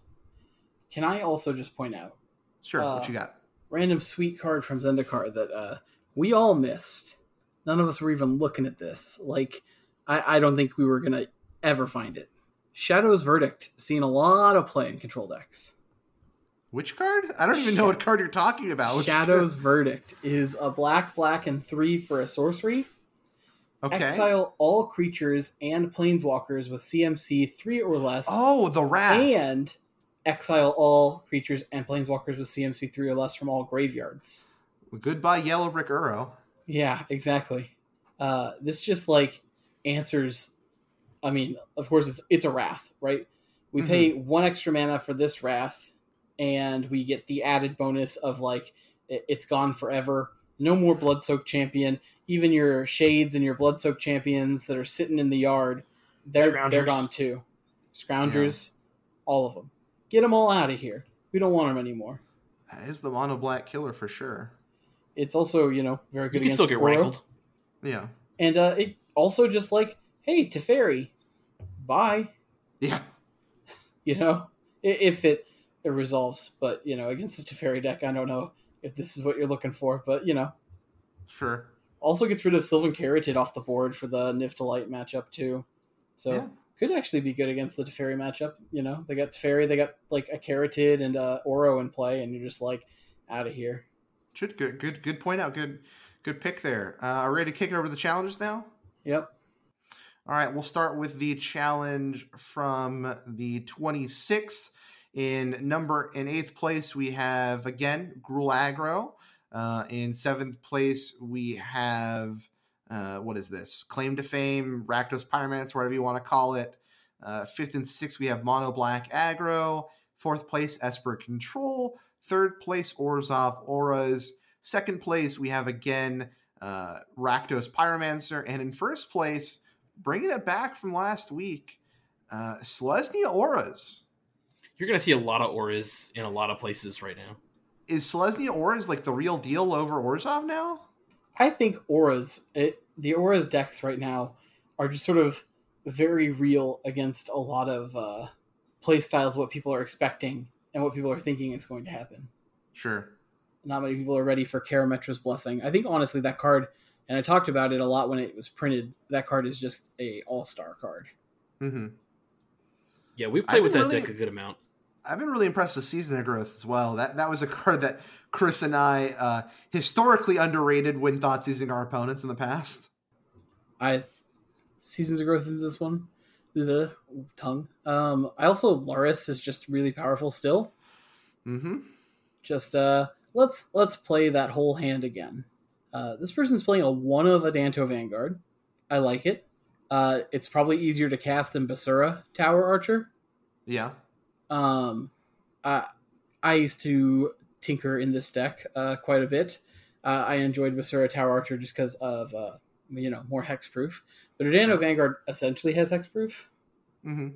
S3: Can I also just point out?
S1: Sure. Uh, what you got?
S3: random sweet card from Zendikar that uh, we all missed. None of us were even looking at this. Like, I, I don't think we were gonna ever find it. Shadow's Verdict, seen a lot of play in control decks.
S1: Which card? I don't even know what card you're talking about. Which
S3: Shadow's card? Verdict is a black, black, and three for a sorcery. Okay. Exile all creatures and planeswalkers with CMC three or less.
S1: Oh, the rat.
S3: And exile all creatures and planeswalkers with CMC three or less from all graveyards.
S1: Goodbye, Yellow Brick Uro.
S3: Yeah, exactly. Uh, this just like answers. I mean, of course, it's it's a wrath, right? We mm-hmm. pay one extra mana for this wrath, and we get the added bonus of like it's gone forever. No more Bloodsoaked Champion. Even your shades and your Bloodsoaked Champions that are sitting in the yard, they're Scroungers. they're gone too. Scroungers, yeah. all of them. Get them all out of here. We don't want them anymore.
S1: That is the mono black killer for sure.
S3: It's also you know very good. You can still get Uro. rankled.
S1: Yeah,
S3: and uh, it also just like hey Teferi, bye.
S1: Yeah,
S3: you know if it it resolves, but you know against the Teferi deck, I don't know if this is what you're looking for, but you know,
S1: sure.
S3: Also gets rid of Sylvan Caryatid off the board for the Niv-to-Light matchup too. So yeah could actually be good against the Teferi matchup. You know, they got Teferi, they got like a Caryatid and uh, Uro in play, and you're just like out of here.
S1: Should good, good, good point out. Good, good pick there. Uh, are ready to kick it over the challenges now?
S3: Yep.
S1: All right, we'll start with the challenge from the 26th. In number in eighth place, we have again Gruul Aggro. Uh, in seventh place, we have uh, what is this? Claim to Fame, Rakdos Pyromancer, whatever you want to call it. Uh, fifth and sixth, we have Mono Black Aggro. Fourth place, Esper Control. Third place, Orzhov Auras. Second place, we have again uh, Rakdos Pyromancer. And in first place, bringing it back from last week, uh, Selesnya Auras.
S2: You're going to see a lot of auras in a lot of places right now.
S1: Is Selesnya Auras like the real deal over Orzhov now?
S3: I think auras, it, the auras decks right now are just sort of very real against a lot of uh, play styles, what people are expecting and what people are thinking is going to happen.
S1: Sure.
S3: Not many people are ready for Karametra's Blessing. I think honestly that card, and I talked about it a lot when it was printed. That card is just a all star card.
S1: Mm-hmm.
S2: Yeah, we've played with that really, deck a good amount.
S1: I've been really impressed with Season of Growth as well. That that was a card that Chris and I uh, historically underrated when thoughts using our opponents in the past.
S3: I seasons of growth in this one. The tongue. Um, I also Lurrus is just really powerful still.
S1: Mm-hmm.
S3: Just uh, let's let's play that whole hand again. Uh, this person's playing a one of Adanto Vanguard. I like it. Uh, it's probably easier to cast than Bassara Tower Archer.
S1: Yeah.
S3: Um, I I used to tinker in this deck uh, quite a bit. Uh, I enjoyed Bassara Tower Archer just because of uh, you know more hexproof. But Adanto Vanguard essentially has hexproof.
S1: Mm-hmm.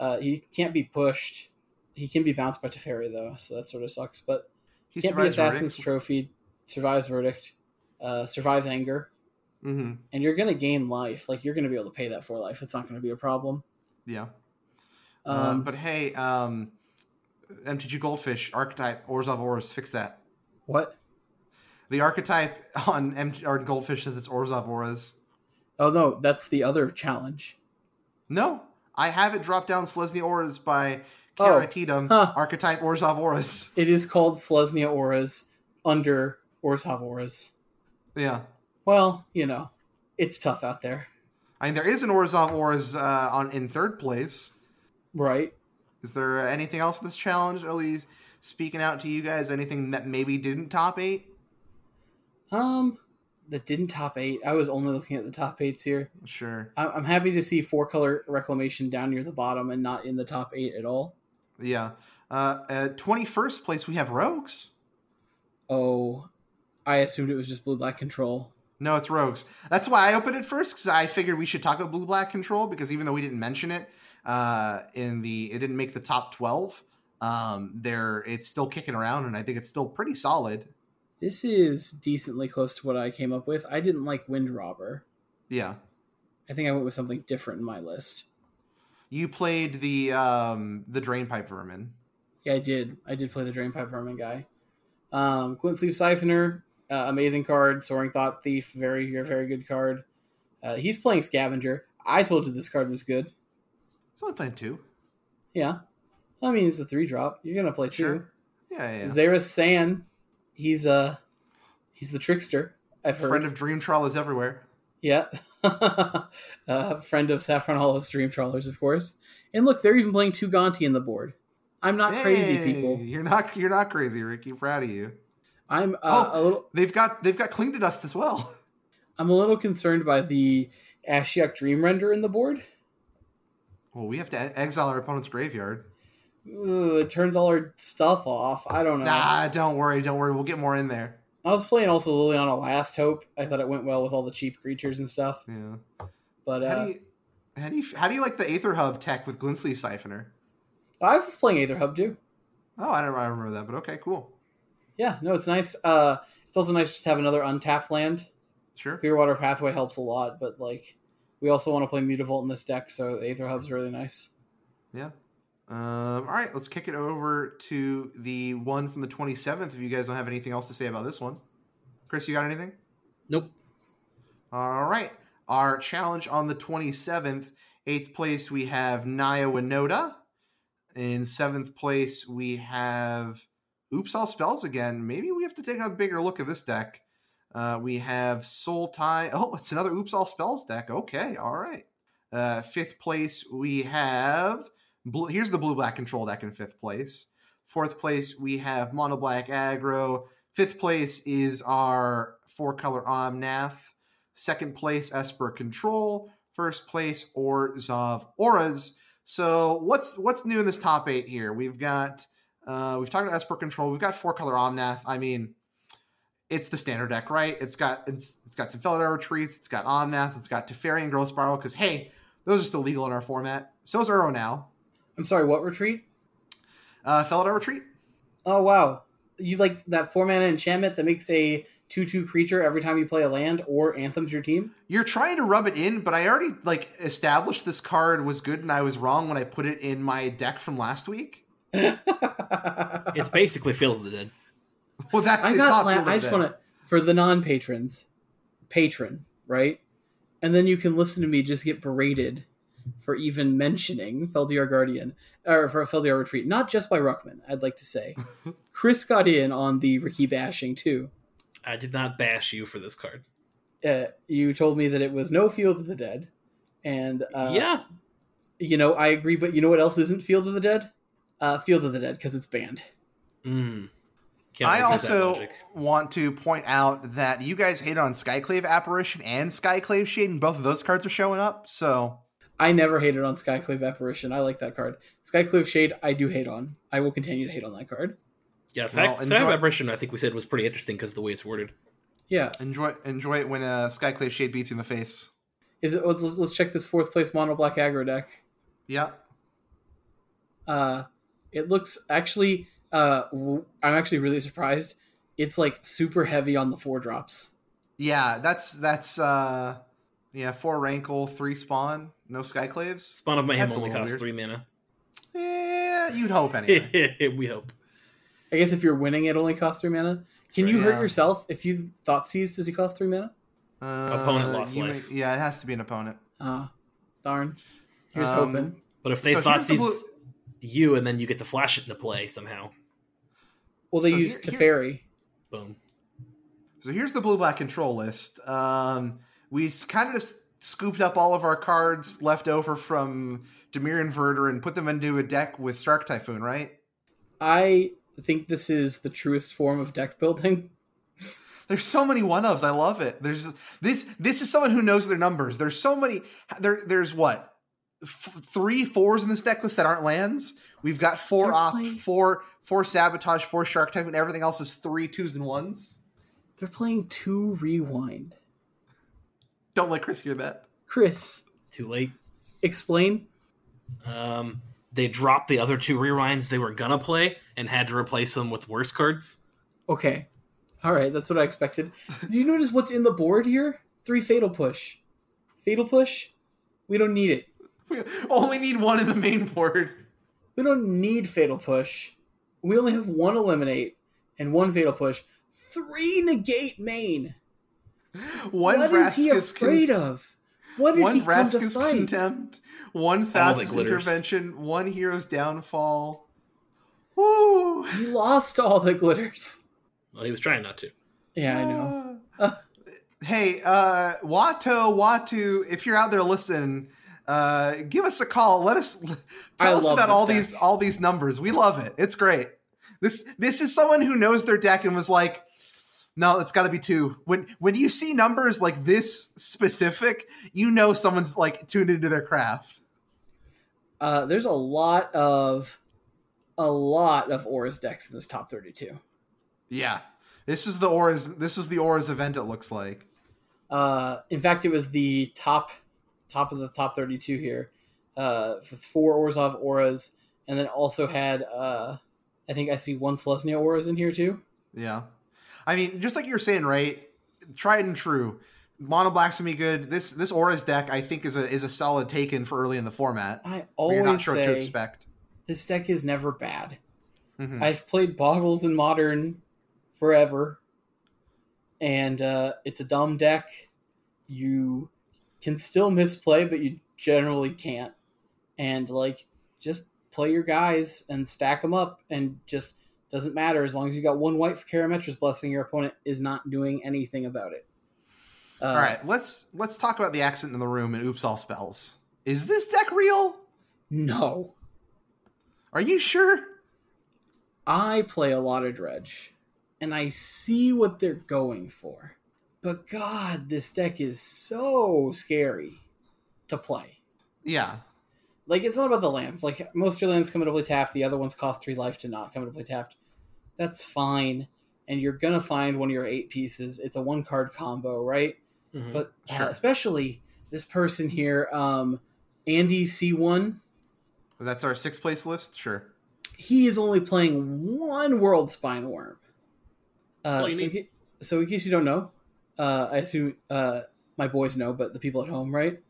S3: Uh, he can't be pushed. He can be bounced by Teferi though, so that sort of sucks. But he can't be Assassin's verdict. Trophy. Survives verdict. Uh, survives anger.
S1: Mm-hmm.
S3: And you're gonna gain life. Like you're gonna be able to pay that for life. It's not gonna be a problem.
S1: Yeah. Um, but hey, um, MTG Goldfish archetype Orzhov Auras. Fix that.
S3: What?
S1: The archetype on MTG or Goldfish says it's Orzhov Auras.
S3: Oh no, that's the other challenge.
S1: No, I have it drop down Selesnya Auras by
S3: Oh, huh.
S1: archetype Orzhov Auras.
S3: It is called Selesnya Auras under Orzhov Auras.
S1: Yeah.
S3: Well, you know, it's tough out there,
S1: I mean, there is an Orzhov Auras uh, on in third place.
S3: Right?
S1: Is there anything else in this challenge? Really speaking out to you guys? Anything that maybe didn't top eight?
S3: Um, that didn't top eight. I was only looking at the top eights here.
S1: Sure.
S3: I'm happy to see four color reclamation down near the bottom and not in the top eight at all.
S1: Yeah. Uh, at 21st place, we have Rogues.
S3: Oh, I assumed it was just blue black control.
S1: No, it's Rogues. That's why I opened it first because I figured we should talk about Blue Black Control because even though we didn't mention it uh, in the, it didn't make the top 12. Um, there, it's still kicking around, and I think it's still pretty solid.
S3: This is decently close to what I came up with. I didn't like Wind Robber.
S1: Yeah.
S3: I think I went with something different in my list.
S1: You played the um, the Drainpipe Vermin.
S3: Yeah, I did. I did play the Drainpipe Vermin guy. Um, Glint Sleeve Siphoner, uh, amazing card. Soaring Thought Thief, very, very good card. Uh, he's playing Scavenger. I told you this card was good.
S1: It's only playing two.
S3: Yeah. I mean, it's a three drop. You're gonna play two.
S1: Sure. Yeah, yeah. yeah.
S3: Zareth San, he's uh he's the trickster. I've heard.
S1: Friend of Dream Trawler is everywhere.
S3: yeah. uh, friend of Saffron Hollow Dream Trawlers, of course. And look, they're even playing two Gonti in the board. I'm not crazy, people.
S1: You're not. You're not crazy, Ricky. Proud of you.
S3: I'm uh,
S1: Oh.
S3: a little
S1: They've got. They've got Cling to Dust as well.
S3: I'm a little concerned by the Ashiok Dream Render in the board.
S1: Well, we have to exile our opponent's graveyard.
S3: Ooh, it turns all our stuff off. I don't know.
S1: Nah, don't worry. Don't worry. We'll get more in there.
S3: I was playing also Liliana Last Hope. I thought it went well with all the cheap creatures and stuff.
S1: Yeah.
S3: But
S1: how
S3: uh,
S1: do you? How do you? How do you like the Aether Hub tech with Glintsleeve Siphoner?
S3: I was playing Aether Hub too.
S1: Oh, I don't I remember that, but okay, cool.
S3: Yeah, no, it's nice. Uh, it's also nice just to have another untapped land.
S1: Sure.
S3: Clearwater Pathway helps a lot, but like we also want to play Mutavault in this deck, so the Aether Hub's really nice.
S1: Yeah. Um, all right, let's kick it over to the one from the 27th. If you guys don't have anything else to say about this one, Chris, you got anything?
S2: Nope.
S1: All right. Our challenge on the 27th, eighth place, we have Naya Winota. In seventh place, we have Oops All Spells again. Maybe we have to take a bigger look at this deck. Uh, we have Sultai. Oh, it's another Oops All Spells deck. Okay, all right. Uh, fifth place, we have. Blue, here's the blue black control deck in fifth place. Fourth place, we have Mono Black Aggro. Fifth place is our four color Omnath. Second place, Esper Control. First place, Orzhov Auras. So what's what's new in this top eight here? We've got uh, we've talked about Esper Control. We've got four color Omnath. I mean, it's the standard deck, right? It's got it's, it's got some Felidar retreats. It's got Omnath. It's got Teferi and Growth Spiral. Because hey, those are still legal in our format. So is Uro now.
S3: I'm sorry, what retreat?
S1: Uh, Felidar retreat.
S3: Oh wow, you like that four mana enchantment that makes a two-two creature every time you play a land or anthems your team?
S1: You're trying to rub it in, but I already like established this card was good, and I was wrong when I put it in my deck from last week.
S2: It's basically Field of the Dead.
S1: Well, that's
S3: I got.
S1: not
S3: la- I just want to for the non-patrons, patron, right? And then you can listen to me just get berated for even mentioning Felidar Guardian or for Felidar Retreat, not just by Ruckman. I'd like to say, Chris got in on the Ricky bashing too.
S2: I did not bash you for this card.
S3: Uh, you told me that it was no Field of the Dead, and uh,
S2: yeah,
S3: you know I agree. But you know what else isn't Field of the Dead? Uh, Field of the Dead because it's banned.
S2: mm. Can't
S1: I
S2: argue with that
S1: also want to point out that you guys hate on Skyclave Apparition and Skyclave Shade, and both of those cards are showing up. So
S3: I never hated on Skyclave Apparition. I like that card. Skyclave Shade, I do hate on. I will continue to hate on that card.
S2: yeah,
S1: well,
S2: Sky,
S1: enjoy-
S2: Sky Vibration, I think we said was pretty interesting because the way it's worded.
S3: Yeah.
S1: enjoy enjoy it when uh, Skyclave Shade beats you in the face.
S3: Is it? Let's, let's check this fourth place mono black aggro deck.
S1: Yeah,
S3: Uh, it looks actually. Uh, w- I'm actually really surprised. It's like super heavy on the four drops.
S1: yeah, that's that's uh, yeah, four rankle, three spawn, no Skyclaves.
S2: Spawn of Mayhem
S1: That's
S2: only costs
S1: weird.
S2: three mana.
S1: Yeah, you'd hope anyway.
S2: we hope.
S3: I guess if you're winning, it only costs three mana. Can
S2: right,
S3: you hurt yourself if you thought seize? Does he cost three mana?
S1: Uh,
S2: Opponent lost life.
S1: may- yeah, it has to be an opponent.
S3: Ah, darn. Here's
S1: Um,
S3: hoping.
S2: But if they
S1: So
S2: thought
S1: here's the
S2: these you, and then you get to flash it into play somehow.
S3: Well, they
S1: So
S3: used
S1: here-
S3: Teferi.
S2: Boom.
S1: So here's the blue black control list. Um, we kind of just scooped up all of our cards left over from Dimir Inverter and put them into a deck with Shark Typhoon, right?
S3: I think this is the truest form of deck building.
S1: There's so many one ofs. I love it. There's this. This is someone who knows their numbers. There's so many. There. There's what f- three fours in this deck list that aren't lands. We've got 4
S3: They're
S1: opt,
S3: playing-
S1: four four sabotage, four shark type, and Everything else is three twos and ones.
S3: They're playing two rewind.
S1: Don't let Chris hear that.
S3: Chris,
S2: Too late.
S3: explain.
S2: Um, they dropped the other two rewinds they were gonna play and had to replace them with worse cards.
S3: Okay. All right, that's what I expected. Do you notice what's in the board here? Three fatal push. Fatal push? We don't need it.
S1: We only need one in the main board.
S3: We don't need fatal push. We only have one eliminate and one fatal push. Three negate main.
S1: One
S3: what is he afraid
S1: con-
S3: of? What did
S1: one
S3: he come to
S1: Vraska's
S3: fight?
S1: contempt, one
S2: All that
S1: fastest
S2: glitters.
S1: intervention, one hero's downfall. Woo!
S3: He lost all the glitters.
S2: Well, he was trying not to.
S3: Yeah, I know.
S1: Uh, hey, uh, Watto, Watu, if you're out there listening, uh, give us a call. Let us
S3: I
S1: tell us about all
S3: deck.
S1: these all these numbers. We love it. It's great. This this is someone who knows their deck and was like, no, it's got to be two. When when you see numbers like this specific, you know someone's like tuned into their craft.
S3: Uh, there's a lot of a lot of Aura's decks in this top 32.
S1: Yeah, this is the auras. This was the auras event. It looks like.
S3: Uh, in fact, it was the top top of the top 32 here uh, with four Orzhov auras, and then also had uh, I think I see one Selesnya auras in here too.
S1: Yeah. I mean, just like you were saying, right? Tried and true. Mono black's gonna be good. This this Auras deck, I think, is a is a solid taken for early in the format.
S3: I
S1: where You're not
S3: always
S1: sure what to
S3: say
S1: expect.
S3: this deck is never bad.
S1: Mhm.
S3: I've played Boggles in Modern forever, and uh, it's a dumb deck. You can still misplay, but you generally can't. And like, just play your guys and stack them up, and just doesn't matter as long as you got one white for Karametra's blessing. Your opponent is not doing anything about it. Uh,
S1: All right, let's let's talk about the accent in the room and oops all spells. Is this deck real?
S3: No,
S1: Are you sure?
S3: I play a lot of dredge, and I see what they're going for. But God, this deck is so scary to play.
S1: Yeah.
S3: Like it's not about the lands. Like most of your lands come into play tapped. The other ones cost three life to not come into play tapped. That's fine, and you're gonna find one of your eight pieces. It's a one card combo, right?
S2: Mhm.
S3: But uh,
S1: Sure.
S3: especially this person here, um, Andy C one.
S1: That's our sixth place list. Sure.
S3: he is only playing one
S2: Worldspine Wurm.
S3: Uh, so, in so in case you don't know, uh, I assume uh, my boys know, but the people at home, right?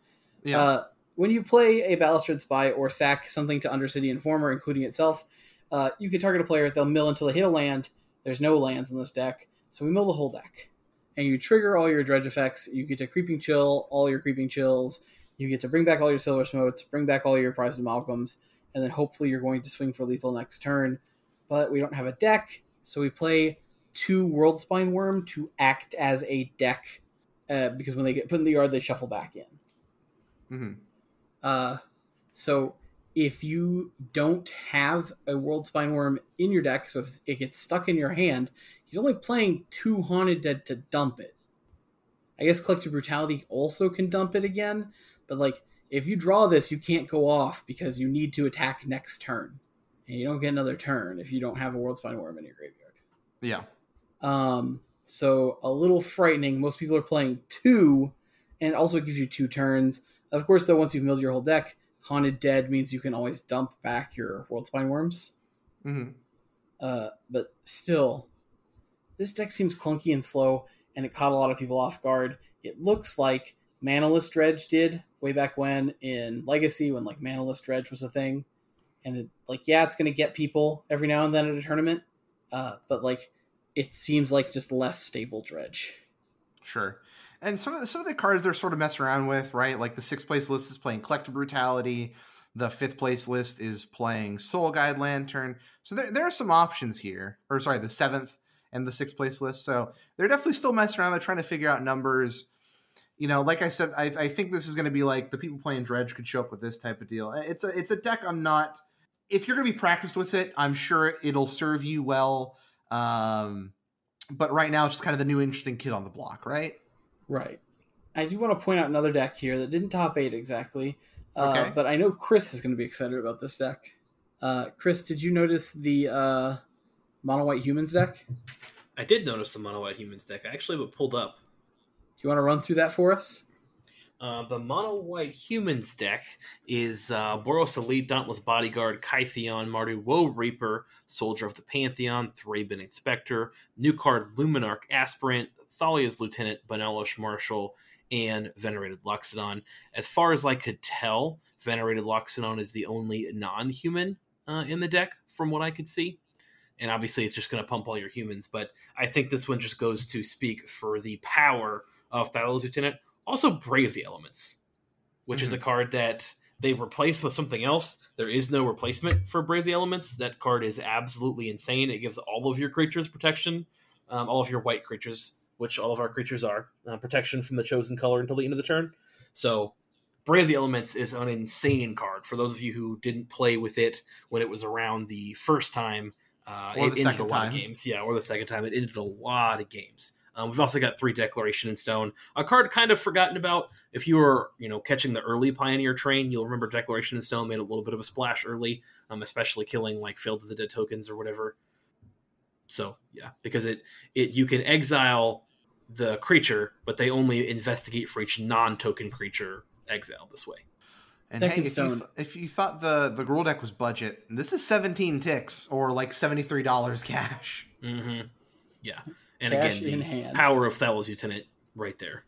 S1: Yeah.
S3: Uh, when you play a Balustrade Spy or sack something to Undercity Informer, including itself, uh, you can target a player. They'll mill until they hit a land. There's no lands in this deck, so we mill the whole deck. And you trigger all your dredge effects. You get to creeping chill all your creeping chills. You get to bring back all your silver smotes, bring back all your prized amalgams, and then hopefully you're going to swing for lethal next turn. But we don't have a deck, so we play two Worldspine Wurm to act as a deck. Uh, because when they get put in the yard, they shuffle back in.
S1: hmm
S3: Uh, so if you don't have a Worldspine Wurm in your deck, so if it gets stuck in your hand, he's only playing two Haunted Dead to dump it. I guess Collective Brutality also can dump it again, but like if you draw this, you can't go off because you need to attack next turn, and you don't get another turn if you don't have a Worldspine Wurm in your graveyard.
S1: Yeah.
S3: Um, so a little frightening. Most people are playing two, and it also gives you two turns. Of course, though, once you've milled your whole deck, Haunted Dead means you can always dump back your Worldspine Wurms.
S1: hmm
S3: Uh, but still, this deck seems clunky and slow, and it caught a lot of people off guard. It looks like Manaless Dredge did way back when in Legacy, when like Manaless Dredge was a thing. And it, like, yeah, it's going to get people every now and then at a tournament, uh, but like, it seems like just less stable Dredge.
S1: Sure. And some of the, some of the cards they're sort of messing around with, right? Like the sixth place list is playing Collective Brutality. The fifth place list is playing Soul Guide Lantern. So there, there are some options here. Or sorry, the seventh and the sixth place list. So they're definitely still messing around. They're trying to figure out numbers. You know, like I said, I, I think this is going to be like the people playing Dredge could show up with this type of deal. Uh, it's a it's a deck I'm not. If you're going to be practiced with it, I'm sure it'll serve you well. Um, but right now, it's just kind of the new interesting kid on the block, right?
S3: Right. I do want to point out another deck here that didn't top eight exactly, uh,
S1: Okay.
S3: but I know Chris is going to be excited about this deck. Uh, Chris, did you notice the uh, mono white humans deck?
S2: I did notice the mono white humans deck. I actually have it pulled up.
S3: Do you want to run through that for us?
S2: Uh, the mono white humans deck is uh, Boros Elite, Dauntless Bodyguard, Kytheon, Mardu Woe Reaper, Soldier of the Pantheon, Thraben Inspector, new card Luminarch Aspirant, Thalia's Lieutenant, Benalish Marshal, and Venerated Loxodon. As far as I could tell, Venerated Loxodon is the only non human uh, in the deck, from what I could see. And obviously, it's just going to pump all your humans, but I think this one just goes to speak for the power of Thalia's Lieutenant also brave the elements which is a card that they replace with something else. There is no replacement for brave the elements. That card is absolutely insane. It gives all of your creatures protection um, all of your white creatures which all of our creatures are uh, protection from the chosen color until the end of the turn. So brave the elements is an insane card. For those of you who didn't play with it when it was around the first time uh,
S1: Or
S2: it
S1: the
S2: ended a
S1: second
S2: lot
S1: time.
S2: of games. Yeah or the second time. It ended a lot of games um, we've also got three Declaration in Stone, a card kind of forgotten about. If you were, you know, catching the early Pioneer train, you'll remember Declaration in Stone made a little bit of a splash early, um, especially killing like Field of the Dead tokens or whatever. So yeah, because it it you can exile the creature, but they only investigate for each non-token creature exiled this way.
S1: And
S3: Deck
S1: hey, if you, th- if you thought the the Gruul deck was budget, this is 17 ticks or like $73 cash.
S2: Mm-hmm. Yeah, and
S3: Cash
S2: again,
S3: in
S2: the
S3: hand.
S2: power of Thalia's Lieutenant right there.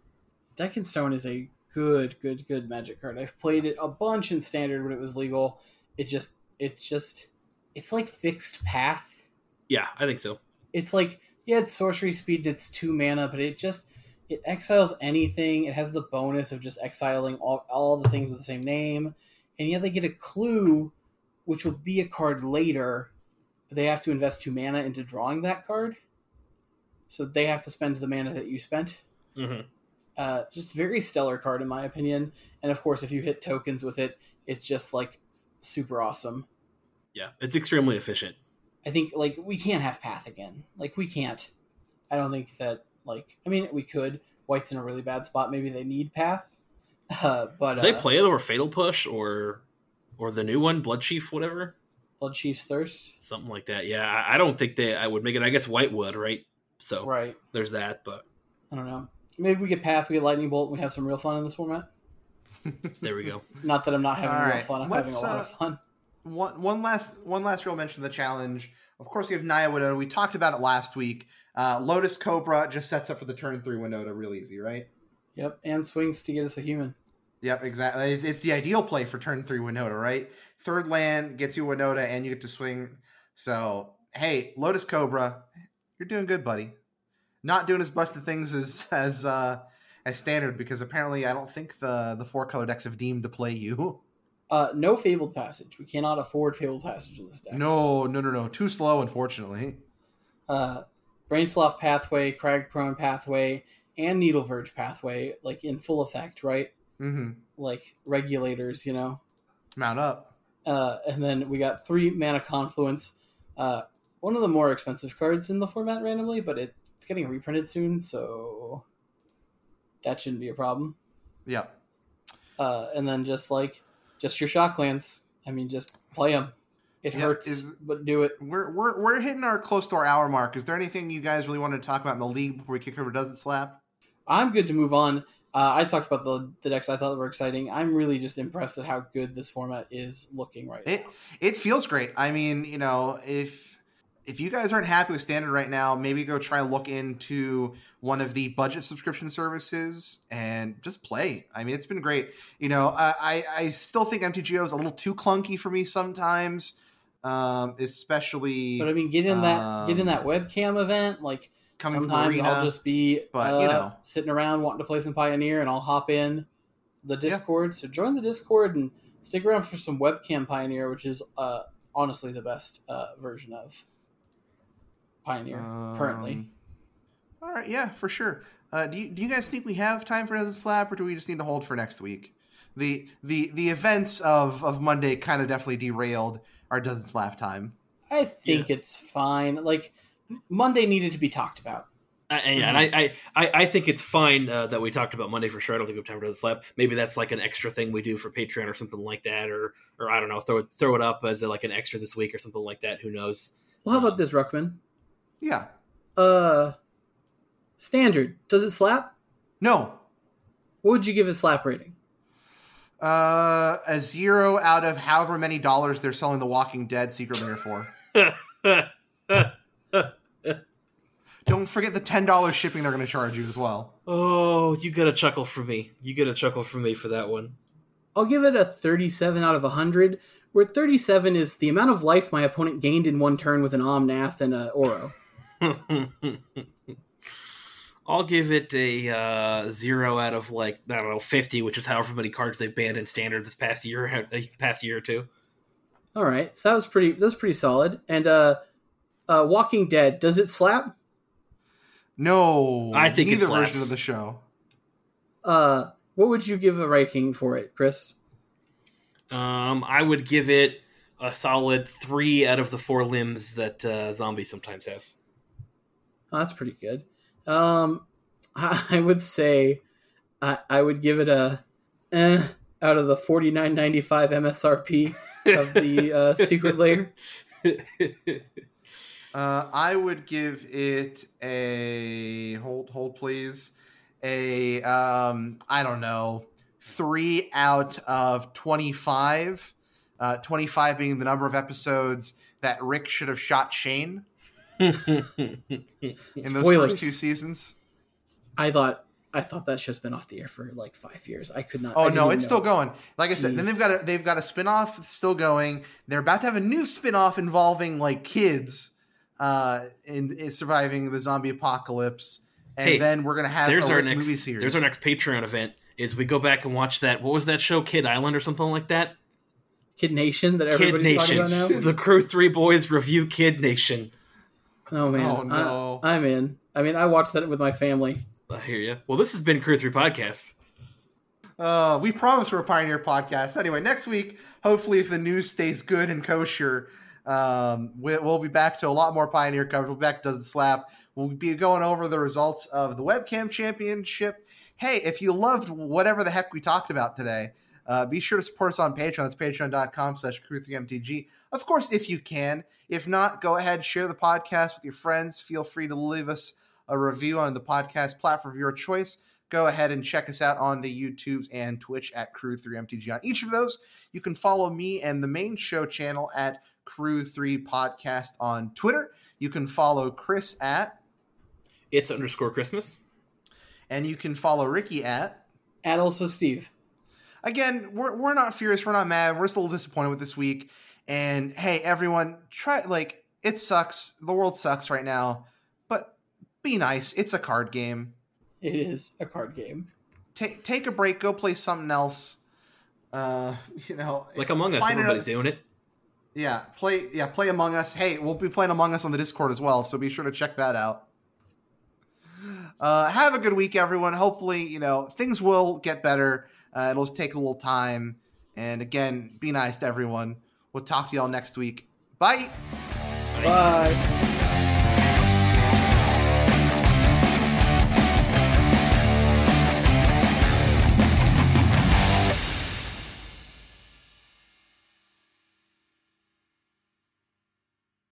S3: Deck and Stone is a good, good, good magic card. I've played it a bunch in standard when it was legal. It just, it's just, it's like fixed path.
S2: Yeah, I think so.
S3: It's like, yeah, it's sorcery speed, it's two mana, but it just, it exiles anything. It has the bonus of just exiling all, all the things of the same name. And yet they get a clue, which will be a card later, but they have to invest two mana into drawing that card. So they have to spend the mana that you spent.
S2: hmm
S3: Uh, just very stellar card in my opinion. And of course, if you hit tokens with it, it's just like super awesome.
S2: Yeah, it's extremely efficient.
S3: I think like we can't have path again. Like we can't. I don't think that like I mean we could. White's in a really bad spot. Maybe they need path. Uh, but
S2: Do they
S3: uh,
S2: play it over Fatal Push or or the new one, Blood Chief, whatever,
S3: Blood Chief's Thirst.
S2: something like that. Yeah, I, I don't think they I would make it. I guess White would, right? So
S3: Right.
S2: there's that, but
S3: I don't know. Maybe we get path. We get lightning bolt. and We have some real fun in this format.
S2: there we go.
S3: Not that I'm not having
S1: All
S3: real
S1: right,
S3: fun. I'm
S1: let's,
S3: having a lot
S1: uh,
S3: of fun.
S1: one one last one last real mention of the challenge. Of course, you have Naya Winota. We talked about it last week. Uh, Lotus Cobra just sets up for the turn three Winota real easy, right?
S3: Yep. And swings to get us a human.
S1: Yep, exactly. It's, it's the ideal play for turn three Winota, right? Third land gets you Winota, and you get to swing. So, hey, Lotus Cobra, you're doing good, buddy. Not doing as busted things as as uh, as standard because apparently I don't think the the four color decks have deemed to play you.
S3: Uh, no fabled passage. We cannot afford fabled passage in this deck.
S1: No, no, no, no. Too slow, unfortunately.
S3: uh, Branchloft pathway, Cragcrown pathway, and Needleverge pathway, like in full effect, right?
S1: Mm-hmm.
S3: Like regulators, you know.
S1: Mount up.
S3: Uh, and then we got three mana confluence. Uh, one of the more expensive cards in the format randomly, but it, it's getting reprinted soon, so that shouldn't be a problem.
S1: Yep.
S3: Uh, and then just like just your shock shocklands. I mean, just play them. It
S1: Yeah,
S3: hurts,
S1: is-
S3: but do it.
S1: We're, we're we're hitting our close to our hour mark. Is there anything you guys really wanted to talk about in the league before we kick over Does It Slap?
S3: I'm good to move on. Uh, I talked about the, the decks I thought were exciting. I'm really just impressed at how good this format is looking right
S1: It
S3: now.
S1: it feels great. I mean, you know, if if you guys aren't happy with standard right now, maybe go try and look into one of the budget subscription services and just play. I mean, it's been great. You know, I I, still think MTGO is a little too clunky for me sometimes, um, especially
S3: But I mean, get in that get in that
S1: Um,
S3: webcam event. Like sometimes
S1: Arena.
S3: I'll just be
S1: but,
S3: uh,
S1: you know.
S3: sitting around wanting to play some Pioneer, and I'll hop in the Discord. So join the Discord and stick around for some webcam Pioneer, which is uh, honestly the best uh, version of Pioneer currently.
S1: Um, All right, yeah, for sure. Uh, do you do you guys think we have time for Doesn't Slap, or do we just need to hold for next week? The the the events of of Monday kind of definitely derailed our Doesn't Slap time.
S3: I think it's fine. Like Monday needed to be talked about.
S2: I, and, and I, I, I, I think it's fine uh, that we talked about Monday for sure. I don't think we have time for the slap. Maybe that's like an extra thing we do for Patreon or something like that, or or I don't know, throw it throw it up as a, like an extra this week or something like that. Who knows?
S3: Well, how about this, Ruckman?
S1: Yeah.
S3: Uh, standard. Does it slap?
S1: No.
S3: What would you give it slap rating?
S1: Uh, a zero out of however many dollars they're selling The Walking Dead Secret Lair for. Don't forget the ten dollars shipping they're going to charge you as well.
S2: oh, you get a chuckle from me. You get a chuckle from me for that one.
S3: I'll give it a 37 out of 100, where 37 is the amount of life my opponent gained in one turn with an Omnath and a Uro.
S2: I'll give it a uh, zero out of like I don't know fifty, which is however many cards they've banned in standard this past year, uh, past year or two.
S3: All right, so that was pretty. That was pretty solid. And uh, uh, Walking Dead, does it slap?
S1: No,
S2: I think it
S1: neither
S2: slaps.
S1: version of the show.
S3: Uh, what would you give a ranking for it, Chris?
S2: Um, I would give it a solid three out of the four limbs that uh, zombies sometimes have.
S3: Oh, that's pretty good. Um, I, I would say I, I would give it a eh, out of the forty nine ninety five MSRP of the uh, secret lair.
S1: Uh, I would give it a hold, hold, please. A um, I don't know, three out of twenty-five. Uh, twenty-five being the number of episodes that Rick should have shot Shane in those
S3: Spoilers.
S1: first two seasons.
S3: I thought I thought that show's been off the air for like five years. I could not.
S1: Oh no, it's
S3: know.
S1: still going. Like I said, then they've got a, they've got a spin-off still going. They're about to have a new spin-off involving like kids uh in, in surviving the zombie apocalypse. And
S2: Hey,
S1: then we're gonna have
S2: there's
S1: a
S2: our
S1: Rick
S2: next.
S1: movie series.
S2: There's our next Patreon event. Is we go back and watch that. What was that show? Kid Island or something like that.
S3: Kid Nation that
S2: Kid
S3: everybody's talking about now.
S2: The Crew Three Boys review Kid Nation.
S3: Oh man,
S1: Oh, no.
S3: I, I'm in. I mean, I watched that with my family.
S2: I hear you. Well, this has been Crew Three Podcast.
S1: Uh, we promise we're a pioneer podcast. Anyway, next week, hopefully, if the news stays good and kosher, um, we, we'll be back to a lot more pioneer coverage. We'll be back to Doesn't Slap. We'll be going over the results of the webcam championship. Hey, if you loved whatever the heck we talked about today, uh, be sure to support us on Patreon. It's patreon.com slash crew3mtg. Of course, if you can. If not, go ahead, share the podcast with your friends. Feel free to leave us a review on the podcast platform of your choice go ahead and check us out on the YouTubes and Twitch at Crew3MTG. On each of those, you can follow me and the main show channel at Crew3 Podcast on Twitter. You can follow Chris at,
S2: It's underscore Christmas.
S1: and you can follow Ricky at.
S3: And also Steve.
S1: Again, we're, we're not furious. We're not mad. We're just a little disappointed with this week. And hey, everyone, try, like, it sucks. The world sucks right now, but be nice. It's a card game.
S3: It is a card game.
S1: Take take a break. Go play something else. Uh, you know,
S2: Like Among Us, everybody's
S1: another-
S2: doing it.
S1: Yeah, play yeah, play Among Us. Hey, we'll be playing Among Us on the Discord as well, so be sure to check that out. Uh, have a good week, everyone. Hopefully, you know things will get better. Uh, it'll just take a little time, and again, be nice to everyone. We'll talk to y'all next week. Bye.
S3: Bye.